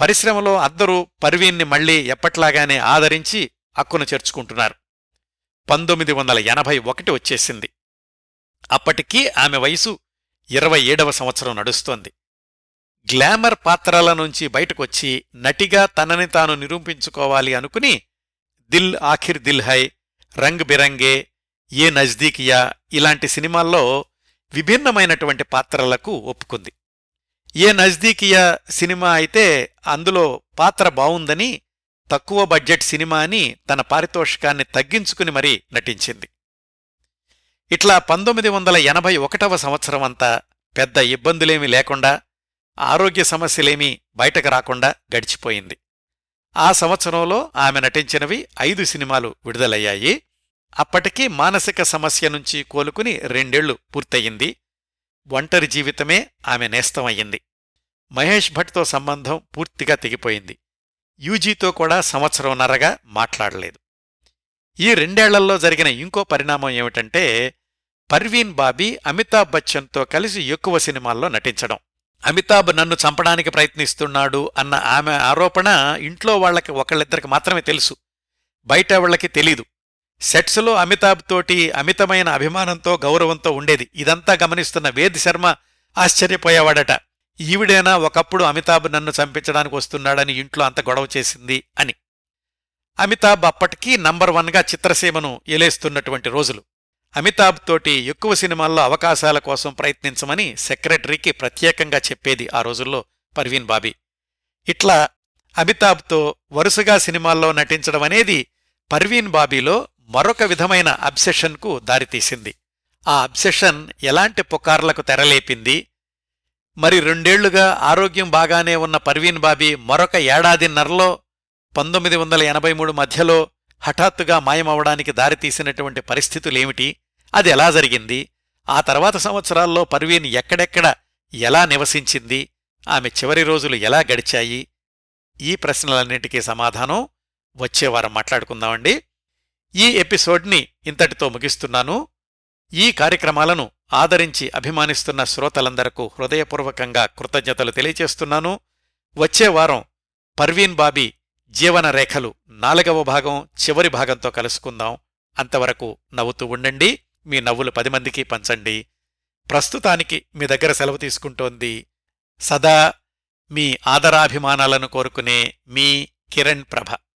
S1: పరిశ్రమలో అందరూ పర్వీన్ని మళ్ళీ ఎప్పట్లాగానే ఆదరించి అక్కును చేర్చుకుంటున్నారు. పంతొమ్మిది వందల ఎనభై ఒకటి వచ్చేసింది. అప్పటికీ ఆమె వయసు ఇరవై ఏడవ సంవత్సరం నడుస్తోంది. గ్లామర్ పాత్రల నుంచి బయటకొచ్చి నటిగా తనని తాను నిరూపించుకోవాలి అనుకుని దిల్ ఆఖిర్ దిల్ హై రంగ్ బిరంగే ఏ నజ్దీకియా ఇలాంటి సినిమాల్లో విభిన్నమైనటువంటి పాత్రలకు ఒప్పుకుంది. ఏ నజ్దీకియా సినిమా అయితే అందులో పాత్ర బావుందని తక్కువ బడ్జెట్ సినిమా అని తన పారితోషికాన్ని తగ్గించుకుని మరీ నటించింది. ఇట్లా పంతొమ్మిది వందల ఎనభై ఒకటవ సంవత్సరమంతా పెద్ద ఇబ్బందులేమీ లేకుండా ఆరోగ్య సమస్యలేమీ బయటకు రాకుండా గడిచిపోయింది. ఆ సంవత్సరంలో ఆమె నటించినవి ఐదు సినిమాలు విడుదలయ్యాయి. అప్పటికీ మానసిక సమస్య నుంచి కోలుకుని రెండేళ్ళు పూర్తయింది. ఒంటరి జీవితమే ఆమె నేస్తమయ్యింది. మహేష్ భట్తో సంబంధం పూర్తిగా తెగిపోయింది. యూజీతో కూడా సంవత్సరంన్నరగా మాట్లాడలేదు. ఈ రెండేళ్ళలో జరిగిన ఇంకో పరిణామం ఏమిటంటే పర్వీన్ బాబీ అమితాబ్ బచ్చన్తో కలిసి ఎక్కువ సినిమాల్లో నటించడం. అమితాబ్ నన్ను చంపడానికి ప్రయత్నిస్తున్నాడు అన్న ఆమె ఆరోపణ ఇంట్లో వాళ్ళకి ఒకళ్ళిద్దరికి మాత్రమే తెలుసు. బయట వాళ్ళకి తెలీదు. సెట్స్లో అమితాబ్ తోటి అమితమైన అభిమానంతో గౌరవంతో ఉండేది. ఇదంతా గమనిస్తున్న వేద్ శర్మ ఆశ్చర్యపోయేవాడట. ఈవిడేనా ఒకప్పుడు అమితాబ్ నన్ను చంపించడానికి వస్తున్నాడని ఇంట్లో అంత గొడవ చేసింది అని. అమితాబ్ అప్పటికీ నంబర్ వన్గా చిత్రసీమను ఎలేస్తున్నటువంటి రోజులు. అమితాబ్ తోటి ఎక్కువ సినిమాల్లో అవకాశాల కోసం ప్రయత్నించమని సెక్రటరీకి ప్రత్యేకంగా చెప్పేది ఆ రోజుల్లో పర్వీన్ బాబీ. ఇట్లా అమితాబ్తో వరుసగా సినిమాల్లో నటించడం అనేది పర్వీన్ బాబీలో మరొక విధమైన అబ్సెషన్కు దారితీసింది ఆ అబ్సెషన్ ఎలాంటి పుకార్లకు తెరలేపింది? మరి రెండేళ్ళుగా ఆరోగ్యం బాగానే ఉన్న పర్వీన్ బాబీ మరొక ఏడాదిన్నరలో పంతొమ్మిది వందల ఎనభై మూడు మధ్యలో హఠాత్తుగా మాయమవడానికి దారితీసినటువంటి పరిస్థితులేమిటి? అది ఎలా జరిగింది? ఆ తర్వాత సంవత్సరాల్లో పర్వీన్ ఎక్కడెక్కడ ఎలా నివసించింది? ఆమె చివరి రోజులు ఎలా గడిచాయి? ఈ ప్రశ్నలన్నింటికీ సమాధానం వచ్చేవారం మాట్లాడుకుందామండి. ఈ ఎపిసోడ్ని ఇంతటితో ముగిస్తున్నాను. ఈ కార్యక్రమాలను ఆదరించి అభిమానిస్తున్న శ్రోతలందరకు హృదయపూర్వకంగా కృతజ్ఞతలు తెలియచేస్తున్నాను వచ్చే వారం పర్వీన్ బాబీ జీవన రేఖలు నాలుగవ భాగం చివరి భాగంతో కలుసుకుందాం. అంతవరకు నవ్వుతూ ఉండండి. మీ నవ్వులు పది మందికి పంచండి. ప్రస్తుతానికి మీ దగ్గర సెలవు తీసుకుంటోంది సదా మీ ఆదరాభిమానాలను కోరుకునే మీ కిరణ్ ప్రభ.